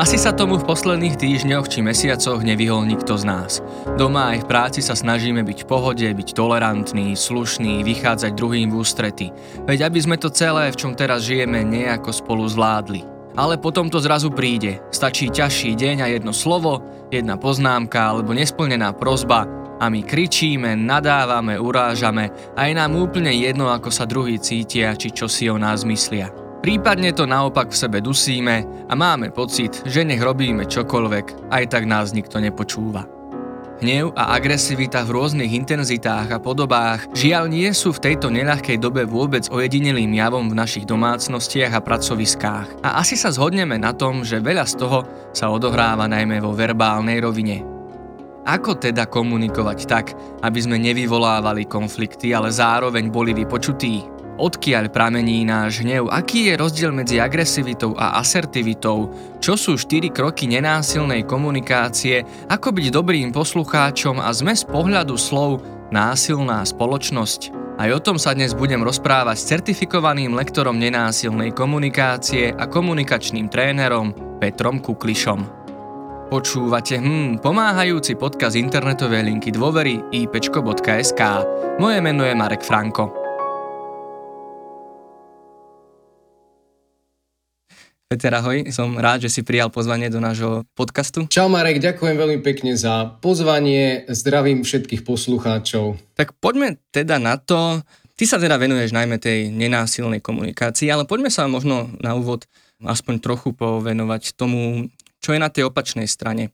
Asi sa tomu v posledných týždňoch či mesiacoch nevyhol nikto z nás. Doma aj v práci sa snažíme byť v pohode, byť tolerantní, slušní, vychádzať druhým v ústrety. Veď aby sme to celé, v čom teraz žijeme, nejako spolu zvládli. Ale potom to zrazu príde. Stačí ťažší deň a jedno slovo, jedna poznámka alebo nesplnená prozba a my kričíme, nadávame, urážame a je nám úplne jedno, ako sa druhý cítia či čo si o nás myslia. Prípadne to naopak v sebe dusíme a máme pocit, že nech robíme čokoľvek, aj tak nás nikto nepočúva. Hnev a agresivita v rôznych intenzitách a podobách žiaľ nie sú v tejto neľahkej dobe vôbec ojedinelým javom v našich domácnostiach a pracoviskách. A asi sa zhodneme na tom, že veľa z toho sa odohráva najmä vo verbálnej rovine. Ako teda komunikovať tak, aby sme nevyvolávali konflikty, ale zároveň boli vypočutí? Odkiaľ pramení náš hnev? Aký je rozdiel medzi agresivitou a asertivitou? Čo sú štyri kroky nenásilnej komunikácie? Ako byť dobrým poslucháčom a sme z pohľadu slov násilná spoločnosť? Aj o tom sa dnes budem rozprávať s certifikovaným lektorom nenásilnej komunikácie a komunikačným trénerom Petrom Kuklišom. Počúvate hm, pomáhajúci podcast internetovej linky dôvery ipečko.sk. Moje meno je Marek Franko. Peter, ahoj, som rád, že si prijal pozvanie do nášho podcastu. Čau Marek, ďakujem veľmi pekne za pozvanie, zdravím všetkých poslucháčov. Tak poďme teda na to, ty sa teda venuješ najmä tej nenásilnej komunikácii, ale poďme sa možno na úvod aspoň trochu povenovať tomu, čo je na tej opačnej strane.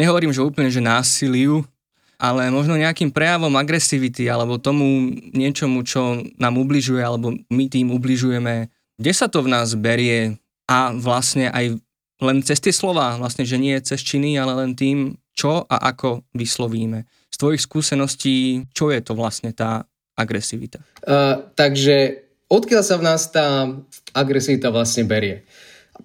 Nehovorím, že úplne, že násiliu, ale možno nejakým prejavom agresivity alebo tomu niečomu, čo nám ubližuje alebo my tým ubližujeme. Kde sa to v nás berie? A vlastne aj len cez tie slova, vlastne, že nie cez činy, ale len tým, čo a ako vyslovíme. Z tvojich skúseností, čo je to vlastne tá agresivita? Uh, takže odkiaľ sa v nás tá agresivita vlastne berie?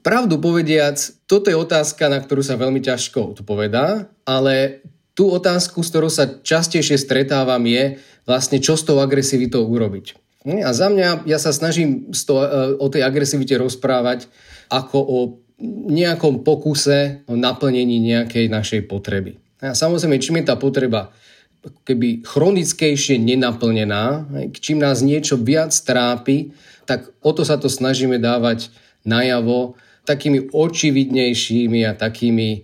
Pravdu povediac, toto je otázka, na ktorú sa veľmi ťažko odpovedá, ale tú otázku, s ktorou sa častejšie stretávam, je vlastne, čo s tou agresivitou urobiť. A za mňa, ja sa snažím e, o tej agresivite rozprávať ako o nejakom pokuse o naplnení nejakej našej potreby. A samozrejme, čím je tá potreba keby chronickejšie nenaplnená, čím nás niečo viac trápi, tak o to sa to snažíme dávať najavo takými očividnejšími a takými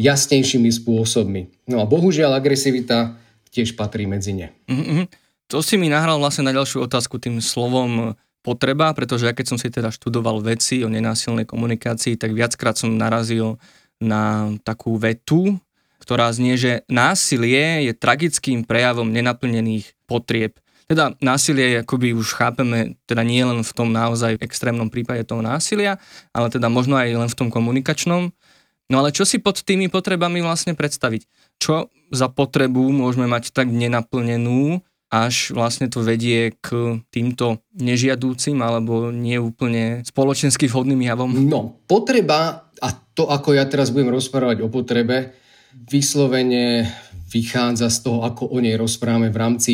jasnejšími spôsobmi. No a bohužiaľ agresivita tiež patrí medzi ne. Mm-hmm. To si mi nahral vlastne na ďalšiu otázku tým slovom potreba, pretože ja keď som si teda študoval veci o nenásilnej komunikácii, tak viackrát som narazil na takú vetu, ktorá znie, že násilie je tragickým prejavom nenaplnených potrieb. Teda násilie, akoby už chápeme, teda nie len v tom naozaj extrémnom prípade toho násilia, ale teda možno aj len v tom komunikačnom. No ale čo si pod tými potrebami vlastne predstaviť? Čo za potrebu môžeme mať tak nenaplnenú, až vlastne to vedie k týmto nežiadúcim alebo neúplne spoločensky vhodným javom? No, potreba, a to ako ja teraz budem rozprávať o potrebe, vyslovene vychádza z toho, ako o nej rozprávame v rámci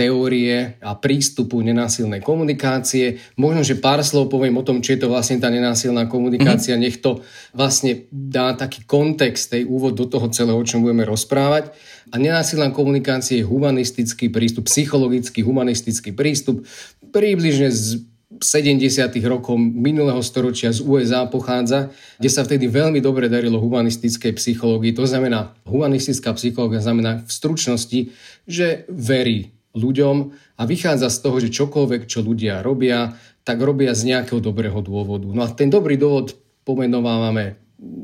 teórie a prístupu nenásilnej komunikácie. Možno, že pár slov poviem o tom, či je to vlastne tá nenásilná komunikácia. Mm-hmm. Nech to vlastne dá taký kontext, tej úvod do toho celého, o čom budeme rozprávať. A nenásilná komunikácia je humanistický prístup, psychologický humanistický prístup, približne z 70. rokov minulého storočia z USA pochádza, kde sa vtedy veľmi dobre darilo humanistickej psychológii. To znamená, humanistická psychológia znamená v stručnosti, že verí ľuďom a vychádza z toho, že čokoľvek, čo ľudia robia, tak robia z nejakého dobrého dôvodu. No a ten dobrý dôvod pomenovávame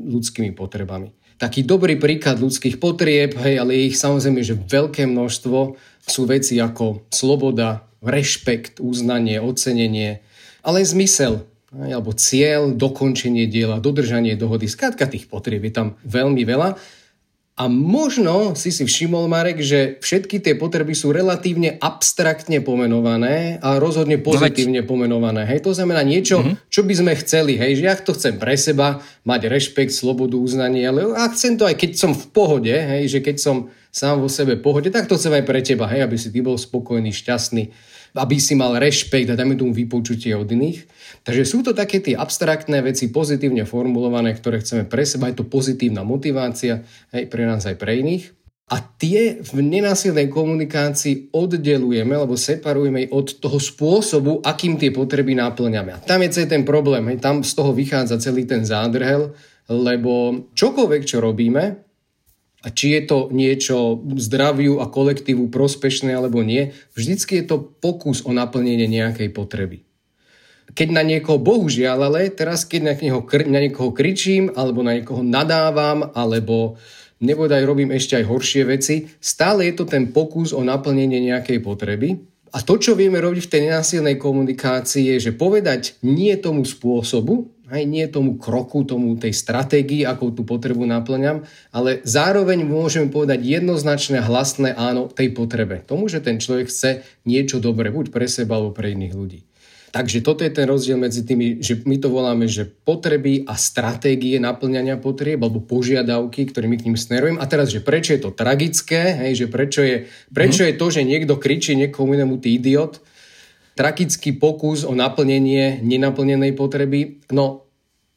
ľudskými potrebami. Taký dobrý príklad ľudských potrieb, hej, ale ich samozrejme, že veľké množstvo sú veci ako sloboda, rešpekt, uznanie, ocenenie, ale zmysel, hej, alebo cieľ, dokončenie diela, dodržanie dohody. Skrátka tých potrieb je tam veľmi veľa a možno si si všimol, Marek, že všetky tie potreby sú relatívne abstraktne pomenované a rozhodne pozitívne pomenované. Hej, to znamená niečo, mm-hmm. čo by sme chceli. Hej, že ja to chcem pre seba, mať rešpekt, slobodu, uznanie, ale a chcem to aj keď som v pohode, hej, že keď som sám vo sebe pohode, tak to chcem aj pre teba, hej, aby si ty bol spokojný, šťastný. Aby si mal rešpekt a dajme tomu vypočutie od iných. Takže sú to také tie abstraktné veci, pozitívne formulované, ktoré chceme pre seba, je to pozitívna motivácia, aj pre nás, aj pre iných. A tie v nenásilnej komunikácii oddelujeme, alebo separujeme od toho spôsobu, akým tie potreby náplňame. A tam je ten problém, hej, tam z toho vychádza celý ten zádrhel, lebo čokoľvek, čo robíme, a či je to niečo zdraviu a kolektívu prospešné alebo nie, vždycky je to pokus o naplnenie nejakej potreby. Keď na niekoho, bohužiaľ, ale teraz keď na niekoho, na niekoho kričím, alebo na niekoho nadávam, alebo nebodaj robím ešte aj horšie veci, stále je to ten pokus o naplnenie nejakej potreby. A to, čo vieme robiť v tej nenásilnej komunikácii, je, že povedať nie tomu spôsobu, aj nie tomu kroku, tomu tej stratégii, ako tú potrebu naplňam, ale zároveň môžeme povedať jednoznačné hlasné áno tej potrebe. Tomu, že ten človek chce niečo dobré, buď pre seba alebo pre iných ľudí. Takže toto je ten rozdiel medzi tými, že my to voláme, že potreby a stratégie naplňania potrieb alebo požiadavky, ktorými k ním smerujem. A teraz, že prečo je to tragické, hej, že prečo je, prečo je to, že niekto kričí niekomu inému ty idiot, tragický pokus o naplnenie nenaplnenej potreby. No,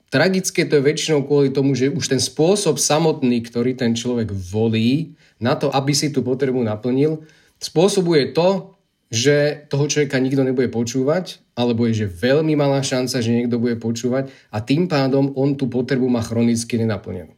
tragické to je väčšinou kvôli tomu, že už ten spôsob samotný, ktorý ten človek volí na to, aby si tú potrebu naplnil, spôsobuje to, že toho človeka nikto nebude počúvať, alebo je, že veľmi malá šanca, že niekto bude počúvať a tým pádom on tú potrebu má chronicky nenaplnenú.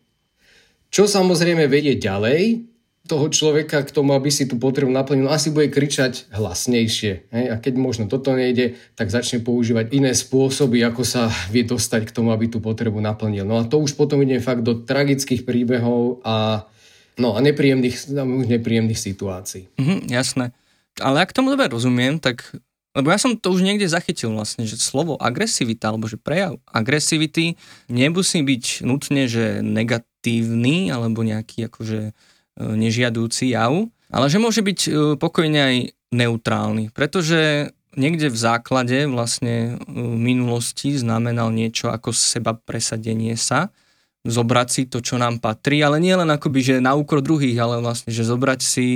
Čo samozrejme vedie ďalej toho človeka k tomu, aby si tú potrebu naplnil, asi bude kričať hlasnejšie. Hej? A keď možno toto nejde, tak začne používať iné spôsoby, ako sa vie dostať k tomu, aby tú potrebu naplnil. No a to už potom ide fakt do tragických príbehov a, no, a nepríjemných, nepríjemných situácií. Mhm, jasné. Ale ak tomu dobre rozumiem, tak lebo ja som to už niekde zachytil vlastne, že slovo agresivita, alebo že prejav agresivity nemusí byť nutne, že negatívny, alebo nejaký akože nežiadúci jav, ale že môže byť e, pokojne aj neutrálny, pretože niekde v základe vlastne v minulosti znamenal niečo ako seba presadenie sa zobrať si to, čo nám patrí, ale nie len akoby, že na úkor druhých, ale vlastne, že zobrať si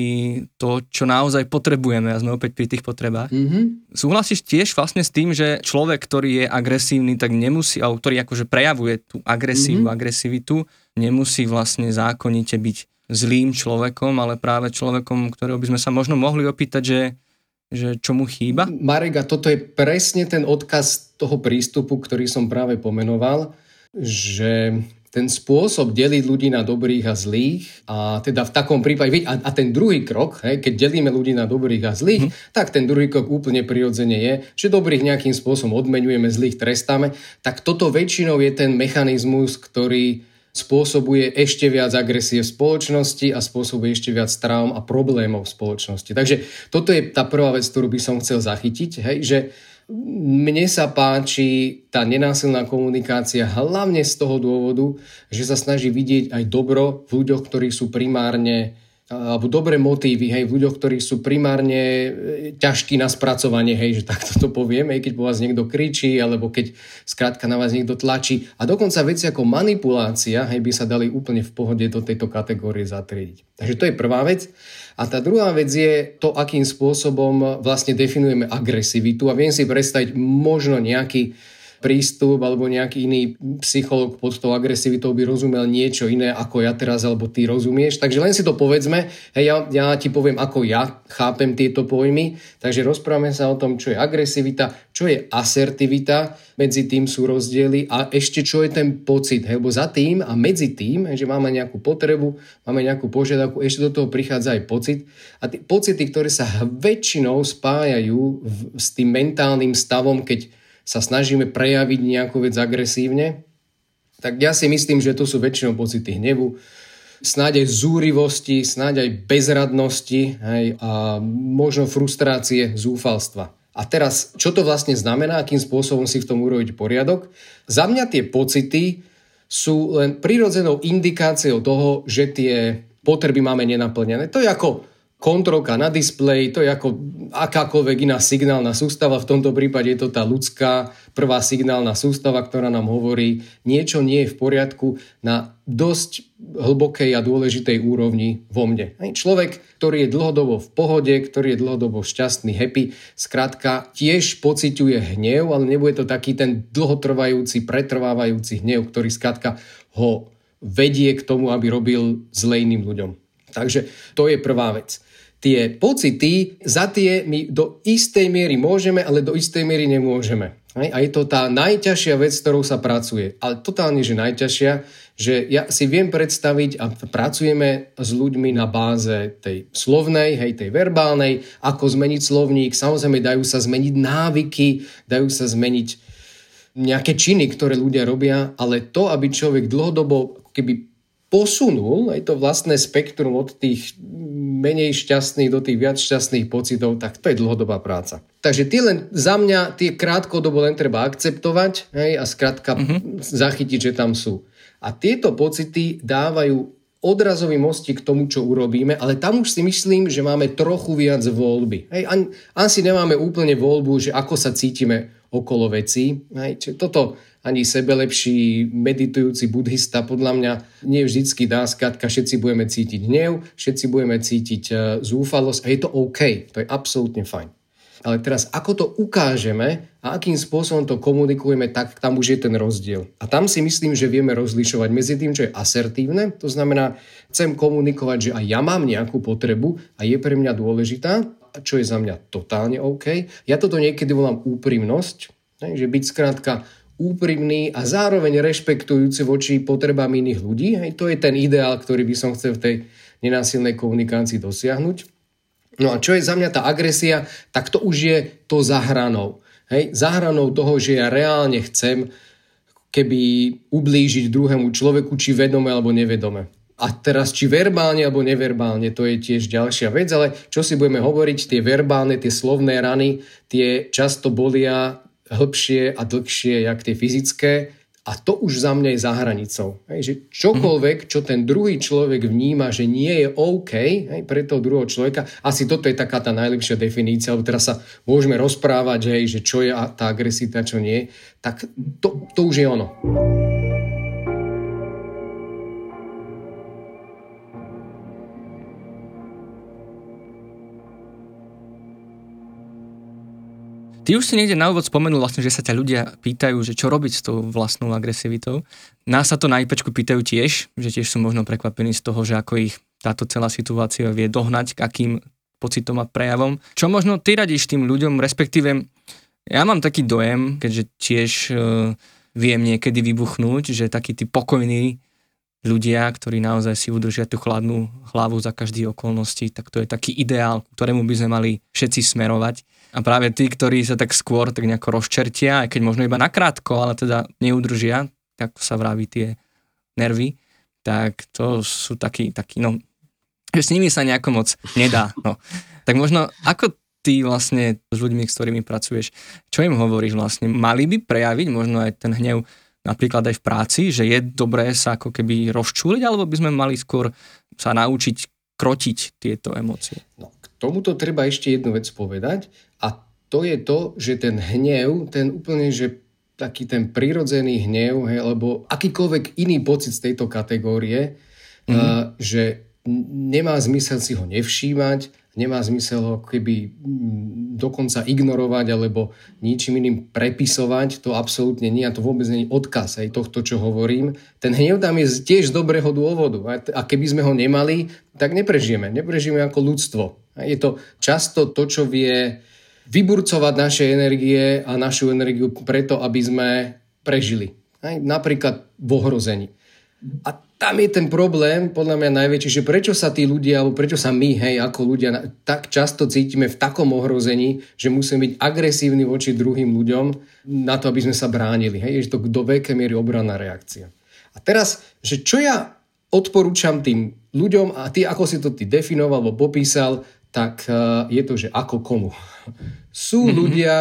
to, čo naozaj potrebujeme a sme opäť pri tých potrebách. Mm-hmm. Súhlasíš tiež vlastne s tým, že človek, ktorý je agresívny, tak nemusí, alebo ktorý akože prejavuje tú agresívu, mm-hmm. agresivitu, nemusí vlastne zákonite byť zlým človekom, ale práve človekom, ktorého by sme sa možno mohli opýtať, že že čo mu chýba? Marek, a toto je presne ten odkaz toho prístupu, ktorý som práve pomenoval, že ten spôsob deliť ľudí na dobrých a zlých a teda v takom prípade, a, a ten druhý krok, hej, keď delíme ľudí na dobrých a zlých, mm. tak ten druhý krok úplne prirodzene je, že dobrých nejakým spôsobom odmenujeme, zlých trestáme, tak toto väčšinou je ten mechanizmus, ktorý spôsobuje ešte viac agresie v spoločnosti a spôsobuje ešte viac traum a problémov v spoločnosti. Takže toto je tá prvá vec, ktorú by som chcel zachytiť, hej, že mne sa páči tá nenásilná komunikácia hlavne z toho dôvodu, že sa snaží vidieť aj dobro v ľuďoch, ktorí sú primárne alebo dobré motívy, hej, v ľuďoch, ktorí sú primárne e, ťažkí na spracovanie, hej, že takto to poviem, hej, keď po vás niekto kričí, alebo keď skrátka na vás niekto tlačí. A dokonca veci ako manipulácia, hej, by sa dali úplne v pohode do tejto kategórie zatriediť. Takže to je prvá vec. A tá druhá vec je to, akým spôsobom vlastne definujeme agresivitu. A viem si predstaviť možno nejaký prístup alebo nejaký iný psycholog pod tou agresivitou by rozumel niečo iné ako ja teraz alebo ty rozumieš. Takže len si to povedzme, hej, ja, ja ti poviem, ako ja chápem tieto pojmy. Takže rozprávame sa o tom, čo je agresivita, čo je asertivita, medzi tým sú rozdiely a ešte čo je ten pocit, hej, lebo za tým a medzi tým, že máme nejakú potrebu, máme nejakú požiadavku, ešte do toho prichádza aj pocit a tie pocity, ktoré sa väčšinou spájajú v, s tým mentálnym stavom, keď sa snažíme prejaviť nejakú vec agresívne, tak ja si myslím, že to sú väčšinou pocity hnevu, snáď aj zúrivosti, snáď aj bezradnosti hej, a možno frustrácie, zúfalstva. A teraz, čo to vlastne znamená, akým spôsobom si v tom urobiť poriadok? Za mňa tie pocity sú len prirodzenou indikáciou toho, že tie potreby máme nenaplnené. To je ako kontrolka na displeji, to je ako akákoľvek iná signálna sústava, v tomto prípade je to tá ľudská prvá signálna sústava, ktorá nám hovorí, niečo nie je v poriadku na dosť hlbokej a dôležitej úrovni vo mne. Človek, ktorý je dlhodobo v pohode, ktorý je dlhodobo šťastný, happy, skrátka tiež pociťuje hnev, ale nebude to taký ten dlhotrvajúci, pretrvávajúci hnev, ktorý skrátka ho vedie k tomu, aby robil zle iným ľuďom. Takže to je prvá vec tie pocity, za tie my do istej miery môžeme, ale do istej miery nemôžeme. A je to tá najťažšia vec, s ktorou sa pracuje. Ale totálne, že najťažšia, že ja si viem predstaviť a pracujeme s ľuďmi na báze tej slovnej, hej, tej verbálnej, ako zmeniť slovník. Samozrejme, dajú sa zmeniť návyky, dajú sa zmeniť nejaké činy, ktoré ľudia robia, ale to, aby človek dlhodobo keby posunul aj to vlastné spektrum od tých menej šťastných do tých viac šťastných pocitov, tak to je dlhodobá práca. Takže tie len za mňa, tie krátkodobo len treba akceptovať hej, a skrátka uh-huh. zachytiť, že tam sú. A tieto pocity dávajú odrazový mostík k tomu, čo urobíme, ale tam už si myslím, že máme trochu viac voľby. Hej, ani, asi nemáme úplne voľbu, že ako sa cítime okolo vecí. Hej, toto ani sebelepší meditujúci buddhista podľa mňa nie vždycky dá skratka, všetci budeme cítiť hnev, všetci budeme cítiť e, zúfalosť a je to OK, to je absolútne fajn. Ale teraz, ako to ukážeme a akým spôsobom to komunikujeme, tak tam už je ten rozdiel. A tam si myslím, že vieme rozlišovať medzi tým, čo je asertívne, to znamená, chcem komunikovať, že aj ja mám nejakú potrebu a je pre mňa dôležitá, čo je za mňa totálne OK. Ja toto niekedy volám úprimnosť, že byť skrátka úprimný a zároveň rešpektujúci voči potrebám iných ľudí. Hej, to je ten ideál, ktorý by som chcel v tej nenásilnej komunikácii dosiahnuť. No a čo je za mňa tá agresia, tak to už je to za hranou. Hej, za hranou toho, že ja reálne chcem keby ublížiť druhému človeku, či vedome alebo nevedome. A teraz, či verbálne alebo neverbálne, to je tiež ďalšia vec, ale čo si budeme hovoriť, tie verbálne, tie slovné rany, tie často bolia hĺbšie a dlhšie, jak tie fyzické. A to už za mňa je za hranicou. Hej, že čokoľvek, čo ten druhý človek vníma, že nie je OK hej, pre toho druhého človeka, asi toto je taká tá najlepšia definícia, lebo teraz sa môžeme rozprávať, hej, že čo je tá agresita, čo nie, tak to, to už je ono. Ty už si niekde na úvod spomenul vlastne, že sa ťa ľudia pýtajú, že čo robiť s tou vlastnou agresivitou. Nás sa to na IPčku pýtajú tiež, že tiež sú možno prekvapení z toho, že ako ich táto celá situácia vie dohnať, k akým pocitom a prejavom. Čo možno ty radíš tým ľuďom, respektíve ja mám taký dojem, keďže tiež uh, viem niekedy vybuchnúť, že takí tí pokojní ľudia, ktorí naozaj si udržia tú chladnú hlavu za každý okolnosti, tak to je taký ideál, ktorému by sme mali všetci smerovať. A práve tí, ktorí sa tak skôr tak nejako rozčertia, aj keď možno iba nakrátko, ale teda neudržia, tak sa vraví tie nervy, tak to sú takí, takí no, že s nimi sa nejako moc nedá. No. Tak možno, ako ty vlastne s ľuďmi, s ktorými pracuješ, čo im hovoríš vlastne? Mali by prejaviť možno aj ten hnev napríklad aj v práci, že je dobré sa ako keby rozčúliť, alebo by sme mali skôr sa naučiť krotiť tieto emócie? No, k tomuto treba ešte jednu vec povedať a to je to, že ten hnev, ten úplne, že taký ten prirodzený hnev, hej, alebo akýkoľvek iný pocit z tejto kategórie, mm-hmm. uh, že nemá zmysel si ho nevšímať, nemá zmysel ho keby mm, dokonca ignorovať alebo ničím iným prepisovať, to absolútne nie a to vôbec nie je odkaz aj tohto, čo hovorím. Ten hnev tam je tiež z dobrého dôvodu a keby sme ho nemali, tak neprežijeme. Neprežijeme ako ľudstvo. Je to často to, čo vie vyburcovať naše energie a našu energiu preto, aby sme prežili. Napríklad v ohrození. A tam je ten problém, podľa mňa najväčší, že prečo sa tí ľudia, alebo prečo sa my, hej, ako ľudia, tak často cítime v takom ohrození, že musíme byť agresívni voči druhým ľuďom na to, aby sme sa bránili. Hej, že to do veľkej miery obranná reakcia. A teraz, že čo ja odporúčam tým ľuďom, a ty ako si to ty definoval alebo popísal, tak uh, je to, že ako komu. Sú mm-hmm. ľudia,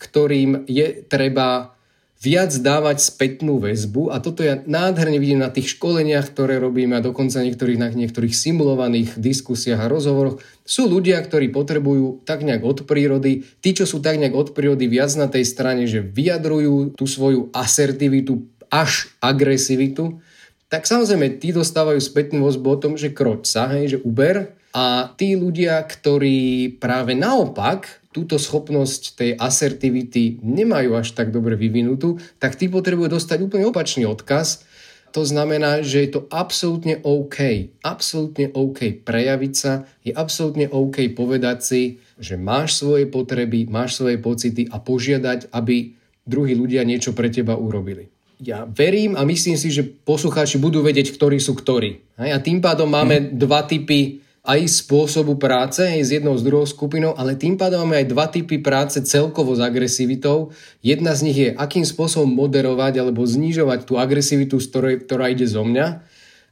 ktorým je treba viac dávať spätnú väzbu. A toto ja nádherne vidím na tých školeniach, ktoré robíme a dokonca niektorých, na niektorých simulovaných diskusiách a rozhovoroch. Sú ľudia, ktorí potrebujú tak nejak od prírody, tí, čo sú tak nejak od prírody viac na tej strane, že vyjadrujú tú svoju asertivitu až agresivitu, tak samozrejme tí dostávajú spätnú väzbu o tom, že kroč sa, hej, že uber. A tí ľudia, ktorí práve naopak túto schopnosť tej asertivity nemajú až tak dobre vyvinutú, tak tí potrebujú dostať úplne opačný odkaz. To znamená, že je to absolútne OK. Absolútne OK prejaviť sa, je absolútne OK povedať si, že máš svoje potreby, máš svoje pocity a požiadať, aby druhí ľudia niečo pre teba urobili. Ja verím a myslím si, že poslucháči budú vedieť, ktorí sú ktorí. A tým pádom máme hmm. dva typy aj spôsobu práce, aj s jednou, z druhou skupinou, ale tým pádom máme aj dva typy práce celkovo s agresivitou. Jedna z nich je, akým spôsobom moderovať alebo znižovať tú agresivitu, ktorá ide zo mňa.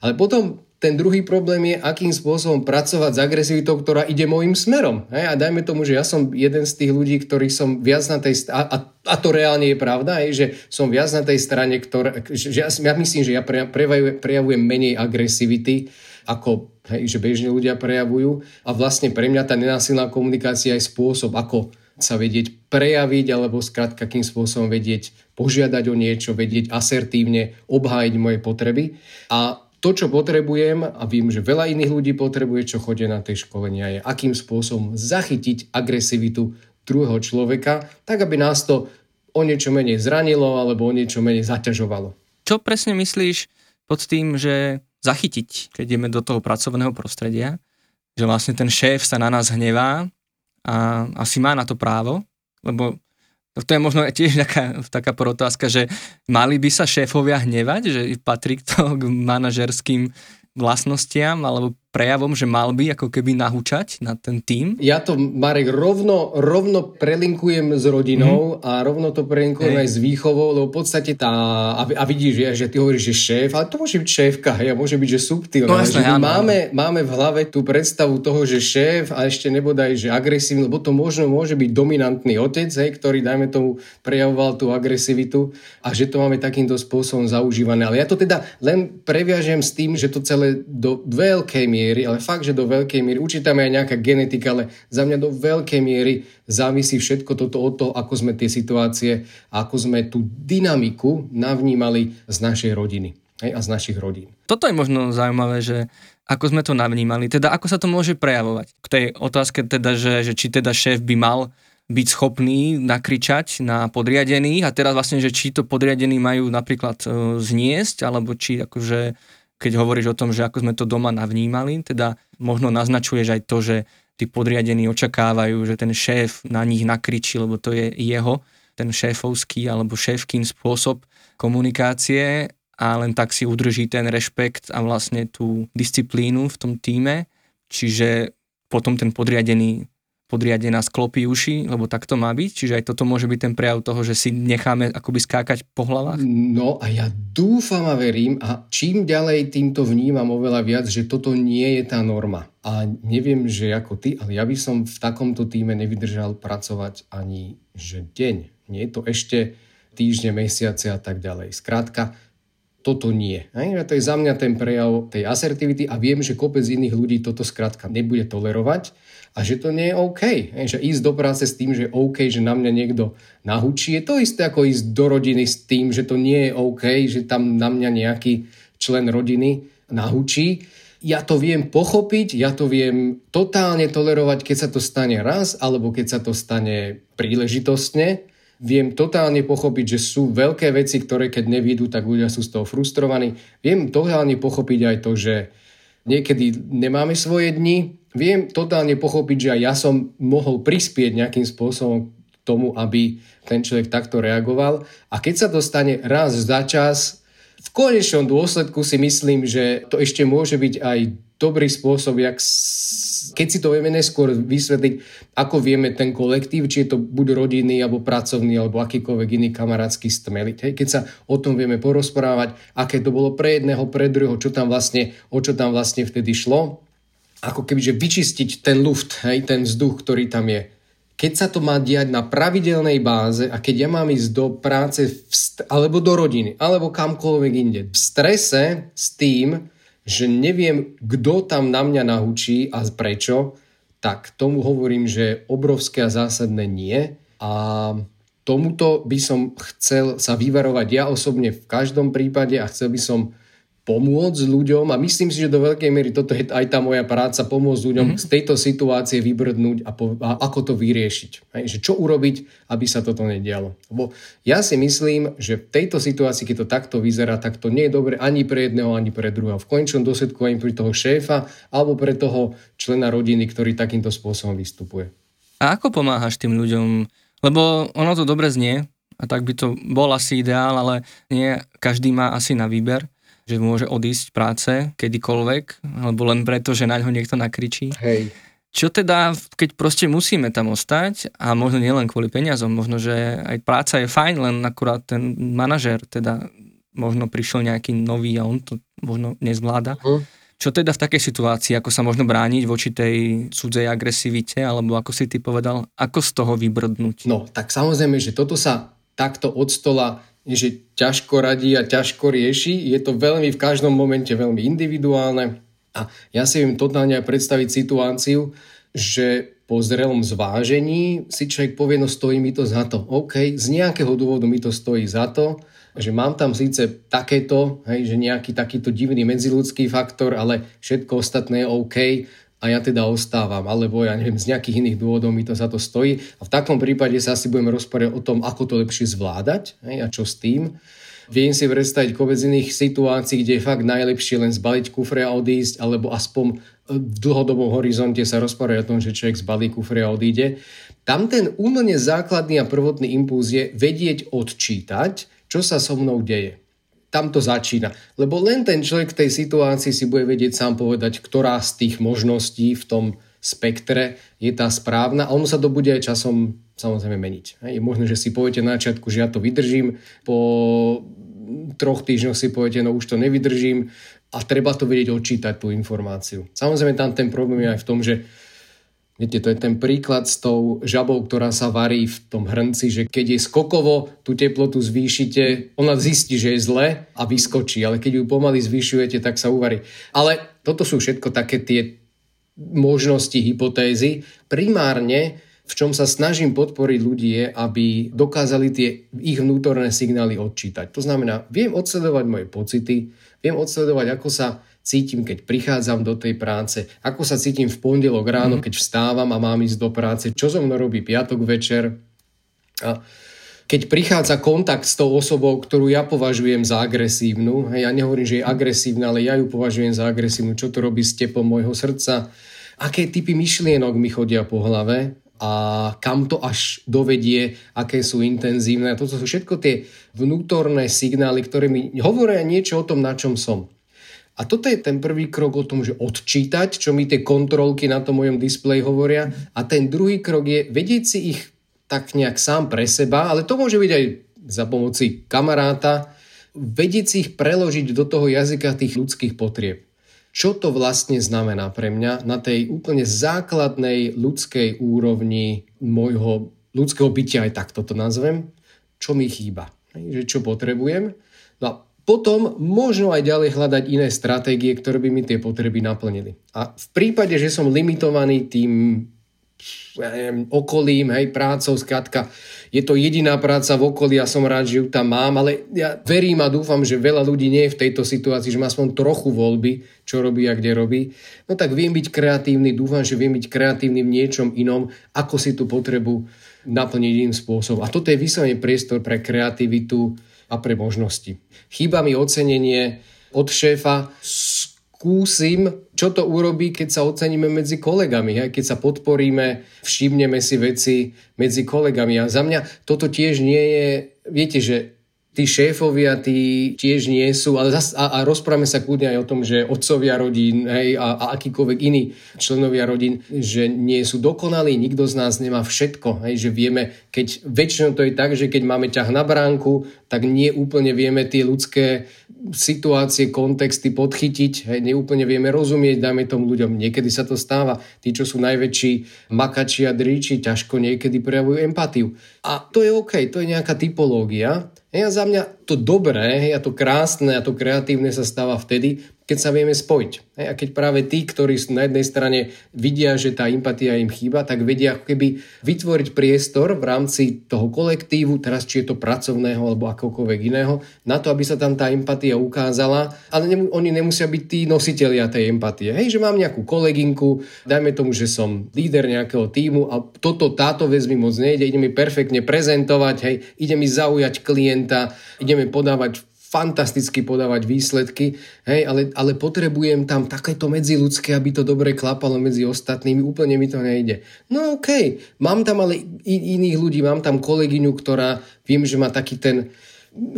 Ale potom ten druhý problém je, akým spôsobom pracovať s agresivitou, ktorá ide môjim smerom. Hej? A dajme tomu, že ja som jeden z tých ľudí, ktorí som viac na tej... A, a, a to reálne je pravda, hej? že som viac na tej strane, ktorá... Že ja, ja myslím, že ja prejavujem, prejavujem menej agresivity, ako hej, že bežne ľudia prejavujú. A vlastne pre mňa tá nenásilná komunikácia je spôsob, ako sa vedieť prejaviť alebo skrátka akým spôsobom vedieť požiadať o niečo, vedieť asertívne obhájiť moje potreby. A to, čo potrebujem, a viem, že veľa iných ľudí potrebuje, čo chodia na tej školenia, je akým spôsobom zachytiť agresivitu druhého človeka, tak aby nás to o niečo menej zranilo alebo o niečo menej zaťažovalo. Čo presne myslíš pod tým, že zachytiť, keď ideme do toho pracovného prostredia, že vlastne ten šéf sa na nás hnevá a asi má na to právo, lebo to je možno tiež taká, taká porotázka, že mali by sa šéfovia hnevať, že patrí to k manažerským vlastnostiam alebo prejavom, že mal by ako keby nahúčať na ten tým? Ja to, Marek, rovno, rovno prelinkujem s rodinou mm-hmm. a rovno to prelinkujem hey. aj s výchovou, lebo v podstate tá, a, a vidíš, že ty hovoríš, že šéf, ale to môže byť šéfka, hej, a môže byť, že subtilná. No, jasné, že máme, máme v hlave tú predstavu toho, že šéf a ešte nebodaj, že agresívny, lebo to možno môže byť dominantný otec, hej, ktorý, dajme tomu, prejavoval tú agresivitu a že to máme takýmto spôsobom zaužívané. Ale ja to teda len previažem s tým, že to celé do veľkej miery miery, ale fakt, že do veľkej miery, určite tam je aj nejaká genetika, ale za mňa do veľkej miery závisí všetko toto od toho, ako sme tie situácie, ako sme tú dynamiku navnímali z našej rodiny hej, a z našich rodín. Toto je možno zaujímavé, že ako sme to navnímali, teda ako sa to môže prejavovať. K tej otázke teda, že, že či teda šéf by mal byť schopný nakričať na podriadených a teraz vlastne, že či to podriadení majú napríklad e, zniesť, alebo či akože keď hovoríš o tom, že ako sme to doma navnímali, teda možno naznačuješ aj to, že tí podriadení očakávajú, že ten šéf na nich nakričí, lebo to je jeho, ten šéfovský alebo šéfkým spôsob komunikácie a len tak si udrží ten rešpekt a vlastne tú disciplínu v tom týme, čiže potom ten podriadený podriadená sklopí uši, lebo tak to má byť? Čiže aj toto môže byť ten prejav toho, že si necháme akoby skákať po hlavách? No a ja dúfam a verím a čím ďalej týmto vnímam oveľa viac, že toto nie je tá norma. A neviem, že ako ty, ale ja by som v takomto týme nevydržal pracovať ani že deň. Nie je to ešte týždne, mesiace a tak ďalej. Skrátka, toto nie. A to je za mňa ten prejav tej asertivity a viem, že kopec iných ľudí toto skrátka nebude tolerovať a že to nie je OK. Že ísť do práce s tým, že je OK, že na mňa niekto nahučí, je to isté ako ísť do rodiny s tým, že to nie je OK, že tam na mňa nejaký člen rodiny nahučí. Ja to viem pochopiť, ja to viem totálne tolerovať, keď sa to stane raz, alebo keď sa to stane príležitostne. Viem totálne pochopiť, že sú veľké veci, ktoré keď nevídu, tak ľudia sú z toho frustrovaní. Viem totálne pochopiť aj to, že niekedy nemáme svoje dni, viem totálne pochopiť, že aj ja som mohol prispieť nejakým spôsobom k tomu, aby ten človek takto reagoval. A keď sa to stane raz za čas, v konečnom dôsledku si myslím, že to ešte môže byť aj dobrý spôsob, jak keď si to vieme neskôr vysvetliť, ako vieme ten kolektív, či je to buď rodinný, alebo pracovný, alebo akýkoľvek iný kamarátsky stmeliť. Hej, keď sa o tom vieme porozprávať, aké to bolo pre jedného, pre druhého, čo tam vlastne, o čo tam vlastne vtedy šlo, ako keby, že vyčistiť ten luft, hej, ten vzduch, ktorý tam je. keď sa to má diať na pravidelnej báze a keď ja mám ísť do práce st- alebo do rodiny, alebo kamkoľvek inde, v strese s tým, že neviem, kto tam na mňa naučí a prečo, tak tomu hovorím, že obrovské a zásadné nie. A tomuto by som chcel sa vyvarovať ja osobne v každom prípade a chcel by som pomôcť ľuďom a myslím si, že do veľkej miery toto je aj tá moja práca, pomôcť ľuďom mm-hmm. z tejto situácie vybrdnúť a, po, a ako to vyriešiť. Hej, že čo urobiť, aby sa toto nedialo. Lebo ja si myslím, že v tejto situácii, keď to takto vyzerá, tak to nie je dobre ani pre jedného, ani pre druhého. V konečnom dôsledku ani pre toho šéfa alebo pre toho člena rodiny, ktorý takýmto spôsobom vystupuje. A ako pomáhaš tým ľuďom? Lebo ono to dobre znie, a tak by to bol asi ideál, ale nie každý má asi na výber že môže odísť práce kedykoľvek, alebo len preto, že na ňo niekto nakričí. Hej. Čo teda, keď proste musíme tam ostať a možno nielen kvôli peniazom, možno, že aj práca je fajn, len akurát ten manažer teda možno prišiel nejaký nový a on to možno nezvláda. Uh. Čo teda v takej situácii, ako sa možno brániť voči tej cudzej agresivite, alebo ako si ty povedal, ako z toho vybrdnúť? No, tak samozrejme, že toto sa takto od stola že ťažko radí a ťažko rieši. Je to veľmi v každom momente veľmi individuálne. A ja si viem totálne aj predstaviť situáciu, že po zrelom zvážení si človek povie, no stojí mi to za to. OK, z nejakého dôvodu mi to stojí za to, že mám tam síce takéto, hej, že nejaký takýto divný medziludský faktor, ale všetko ostatné je OK a ja teda ostávam, alebo ja neviem, z nejakých iných dôvodov mi to za to stojí. A v takom prípade sa asi budeme rozprávať o tom, ako to lepšie zvládať hej, a čo s tým. Viem si predstaviť kopec iných situácií, kde je fakt najlepšie len zbaliť kufre a odísť, alebo aspoň v dlhodobom horizonte sa rozprávať o tom, že človek zbalí kufre a odíde. Tam ten úplne základný a prvotný impuls je vedieť odčítať, čo sa so mnou deje tam to začína. Lebo len ten človek v tej situácii si bude vedieť sám povedať, ktorá z tých možností v tom spektre je tá správna a ono sa to bude aj časom samozrejme meniť. Je možné, že si poviete na začiatku, že ja to vydržím, po troch týždňoch si poviete, no už to nevydržím a treba to vedieť odčítať tú informáciu. Samozrejme tam ten problém je aj v tom, že Viete, to je ten príklad s tou žabou, ktorá sa varí v tom hrnci, že keď je skokovo tú teplotu zvýšite, ona zistí, že je zle a vyskočí, ale keď ju pomaly zvyšujete, tak sa uvarí. Ale toto sú všetko také tie možnosti, hypotézy. Primárne, v čom sa snažím podporiť ľudí je, aby dokázali tie ich vnútorné signály odčítať. To znamená, viem odsledovať moje pocity, viem odsledovať, ako sa cítim, keď prichádzam do tej práce, ako sa cítim v pondelok ráno, mm. keď vstávam a mám ísť do práce, čo so mnou robí piatok večer. A keď prichádza kontakt s tou osobou, ktorú ja považujem za agresívnu, hej, ja nehovorím, že je agresívna, ale ja ju považujem za agresívnu, čo to robí s tepom môjho srdca, aké typy myšlienok mi chodia po hlave a kam to až dovedie, aké sú intenzívne. A toto sú všetko tie vnútorné signály, ktoré mi hovoria niečo o tom, na čom som. A toto je ten prvý krok o tom, že odčítať, čo mi tie kontrolky na tom mojom displeji hovoria. A ten druhý krok je vedieť si ich tak nejak sám pre seba, ale to môže byť aj za pomoci kamaráta, vedieť si ich preložiť do toho jazyka tých ľudských potrieb. Čo to vlastne znamená pre mňa na tej úplne základnej ľudskej úrovni môjho ľudského bytia, aj takto to nazvem, čo mi chýba, že čo potrebujem. No a potom možno aj ďalej hľadať iné stratégie, ktoré by mi tie potreby naplnili. A v prípade, že som limitovaný tým neviem, okolím, hej, prácou, skratka, je to jediná práca v okolí a som rád, že ju tam mám, ale ja verím a dúfam, že veľa ľudí nie je v tejto situácii, že má aspoň trochu voľby, čo robí a kde robí. No tak viem byť kreatívny, dúfam, že viem byť kreatívny v niečom inom, ako si tú potrebu naplniť iným spôsobom. A toto je vyslovene priestor pre kreativitu, a pre možnosti. Chýba mi ocenenie od šéfa, skúsim, čo to urobí, keď sa oceníme medzi kolegami, hej? keď sa podporíme, všimneme si veci medzi kolegami. A za mňa toto tiež nie je, viete, že tí šéfovia, tí tiež nie sú, ale zas, a, a rozprávame sa kľudne aj o tom, že otcovia rodín hej, a, a akýkoľvek iní členovia rodín, že nie sú dokonalí, nikto z nás nemá všetko, hej, že vieme, keď väčšinou to je tak, že keď máme ťah na bránku, tak nie úplne vieme tie ľudské situácie, kontexty podchytiť, hej, neúplne vieme rozumieť, dáme tomu ľuďom. Niekedy sa to stáva. Tí, čo sú najväčší makači a dríči, ťažko niekedy prejavujú empatiu. A to je OK, to je nejaká typológia. Hej, za mňa to dobré hej, to krásne a to kreatívne sa stáva vtedy, keď sa vieme spojiť. A keď práve tí, ktorí na jednej strane vidia, že tá empatia im chýba, tak vedia ako keby vytvoriť priestor v rámci toho kolektívu, teraz či je to pracovného alebo akokoľvek iného, na to, aby sa tam tá empatia ukázala, ale nem, oni nemusia byť tí nositeľia tej empatie. Hej, že mám nejakú koleginku, dajme tomu, že som líder nejakého týmu a toto, táto vec mi moc nejde, ide mi perfektne prezentovať, hej, ide mi zaujať klienta, ideme podávať fantasticky podávať výsledky, hej, ale, ale potrebujem tam takéto medziludské, aby to dobre klapalo medzi ostatnými, úplne mi to nejde. No okay. mám tam ale i, iných ľudí, mám tam kolegyňu, ktorá viem, že má taký ten,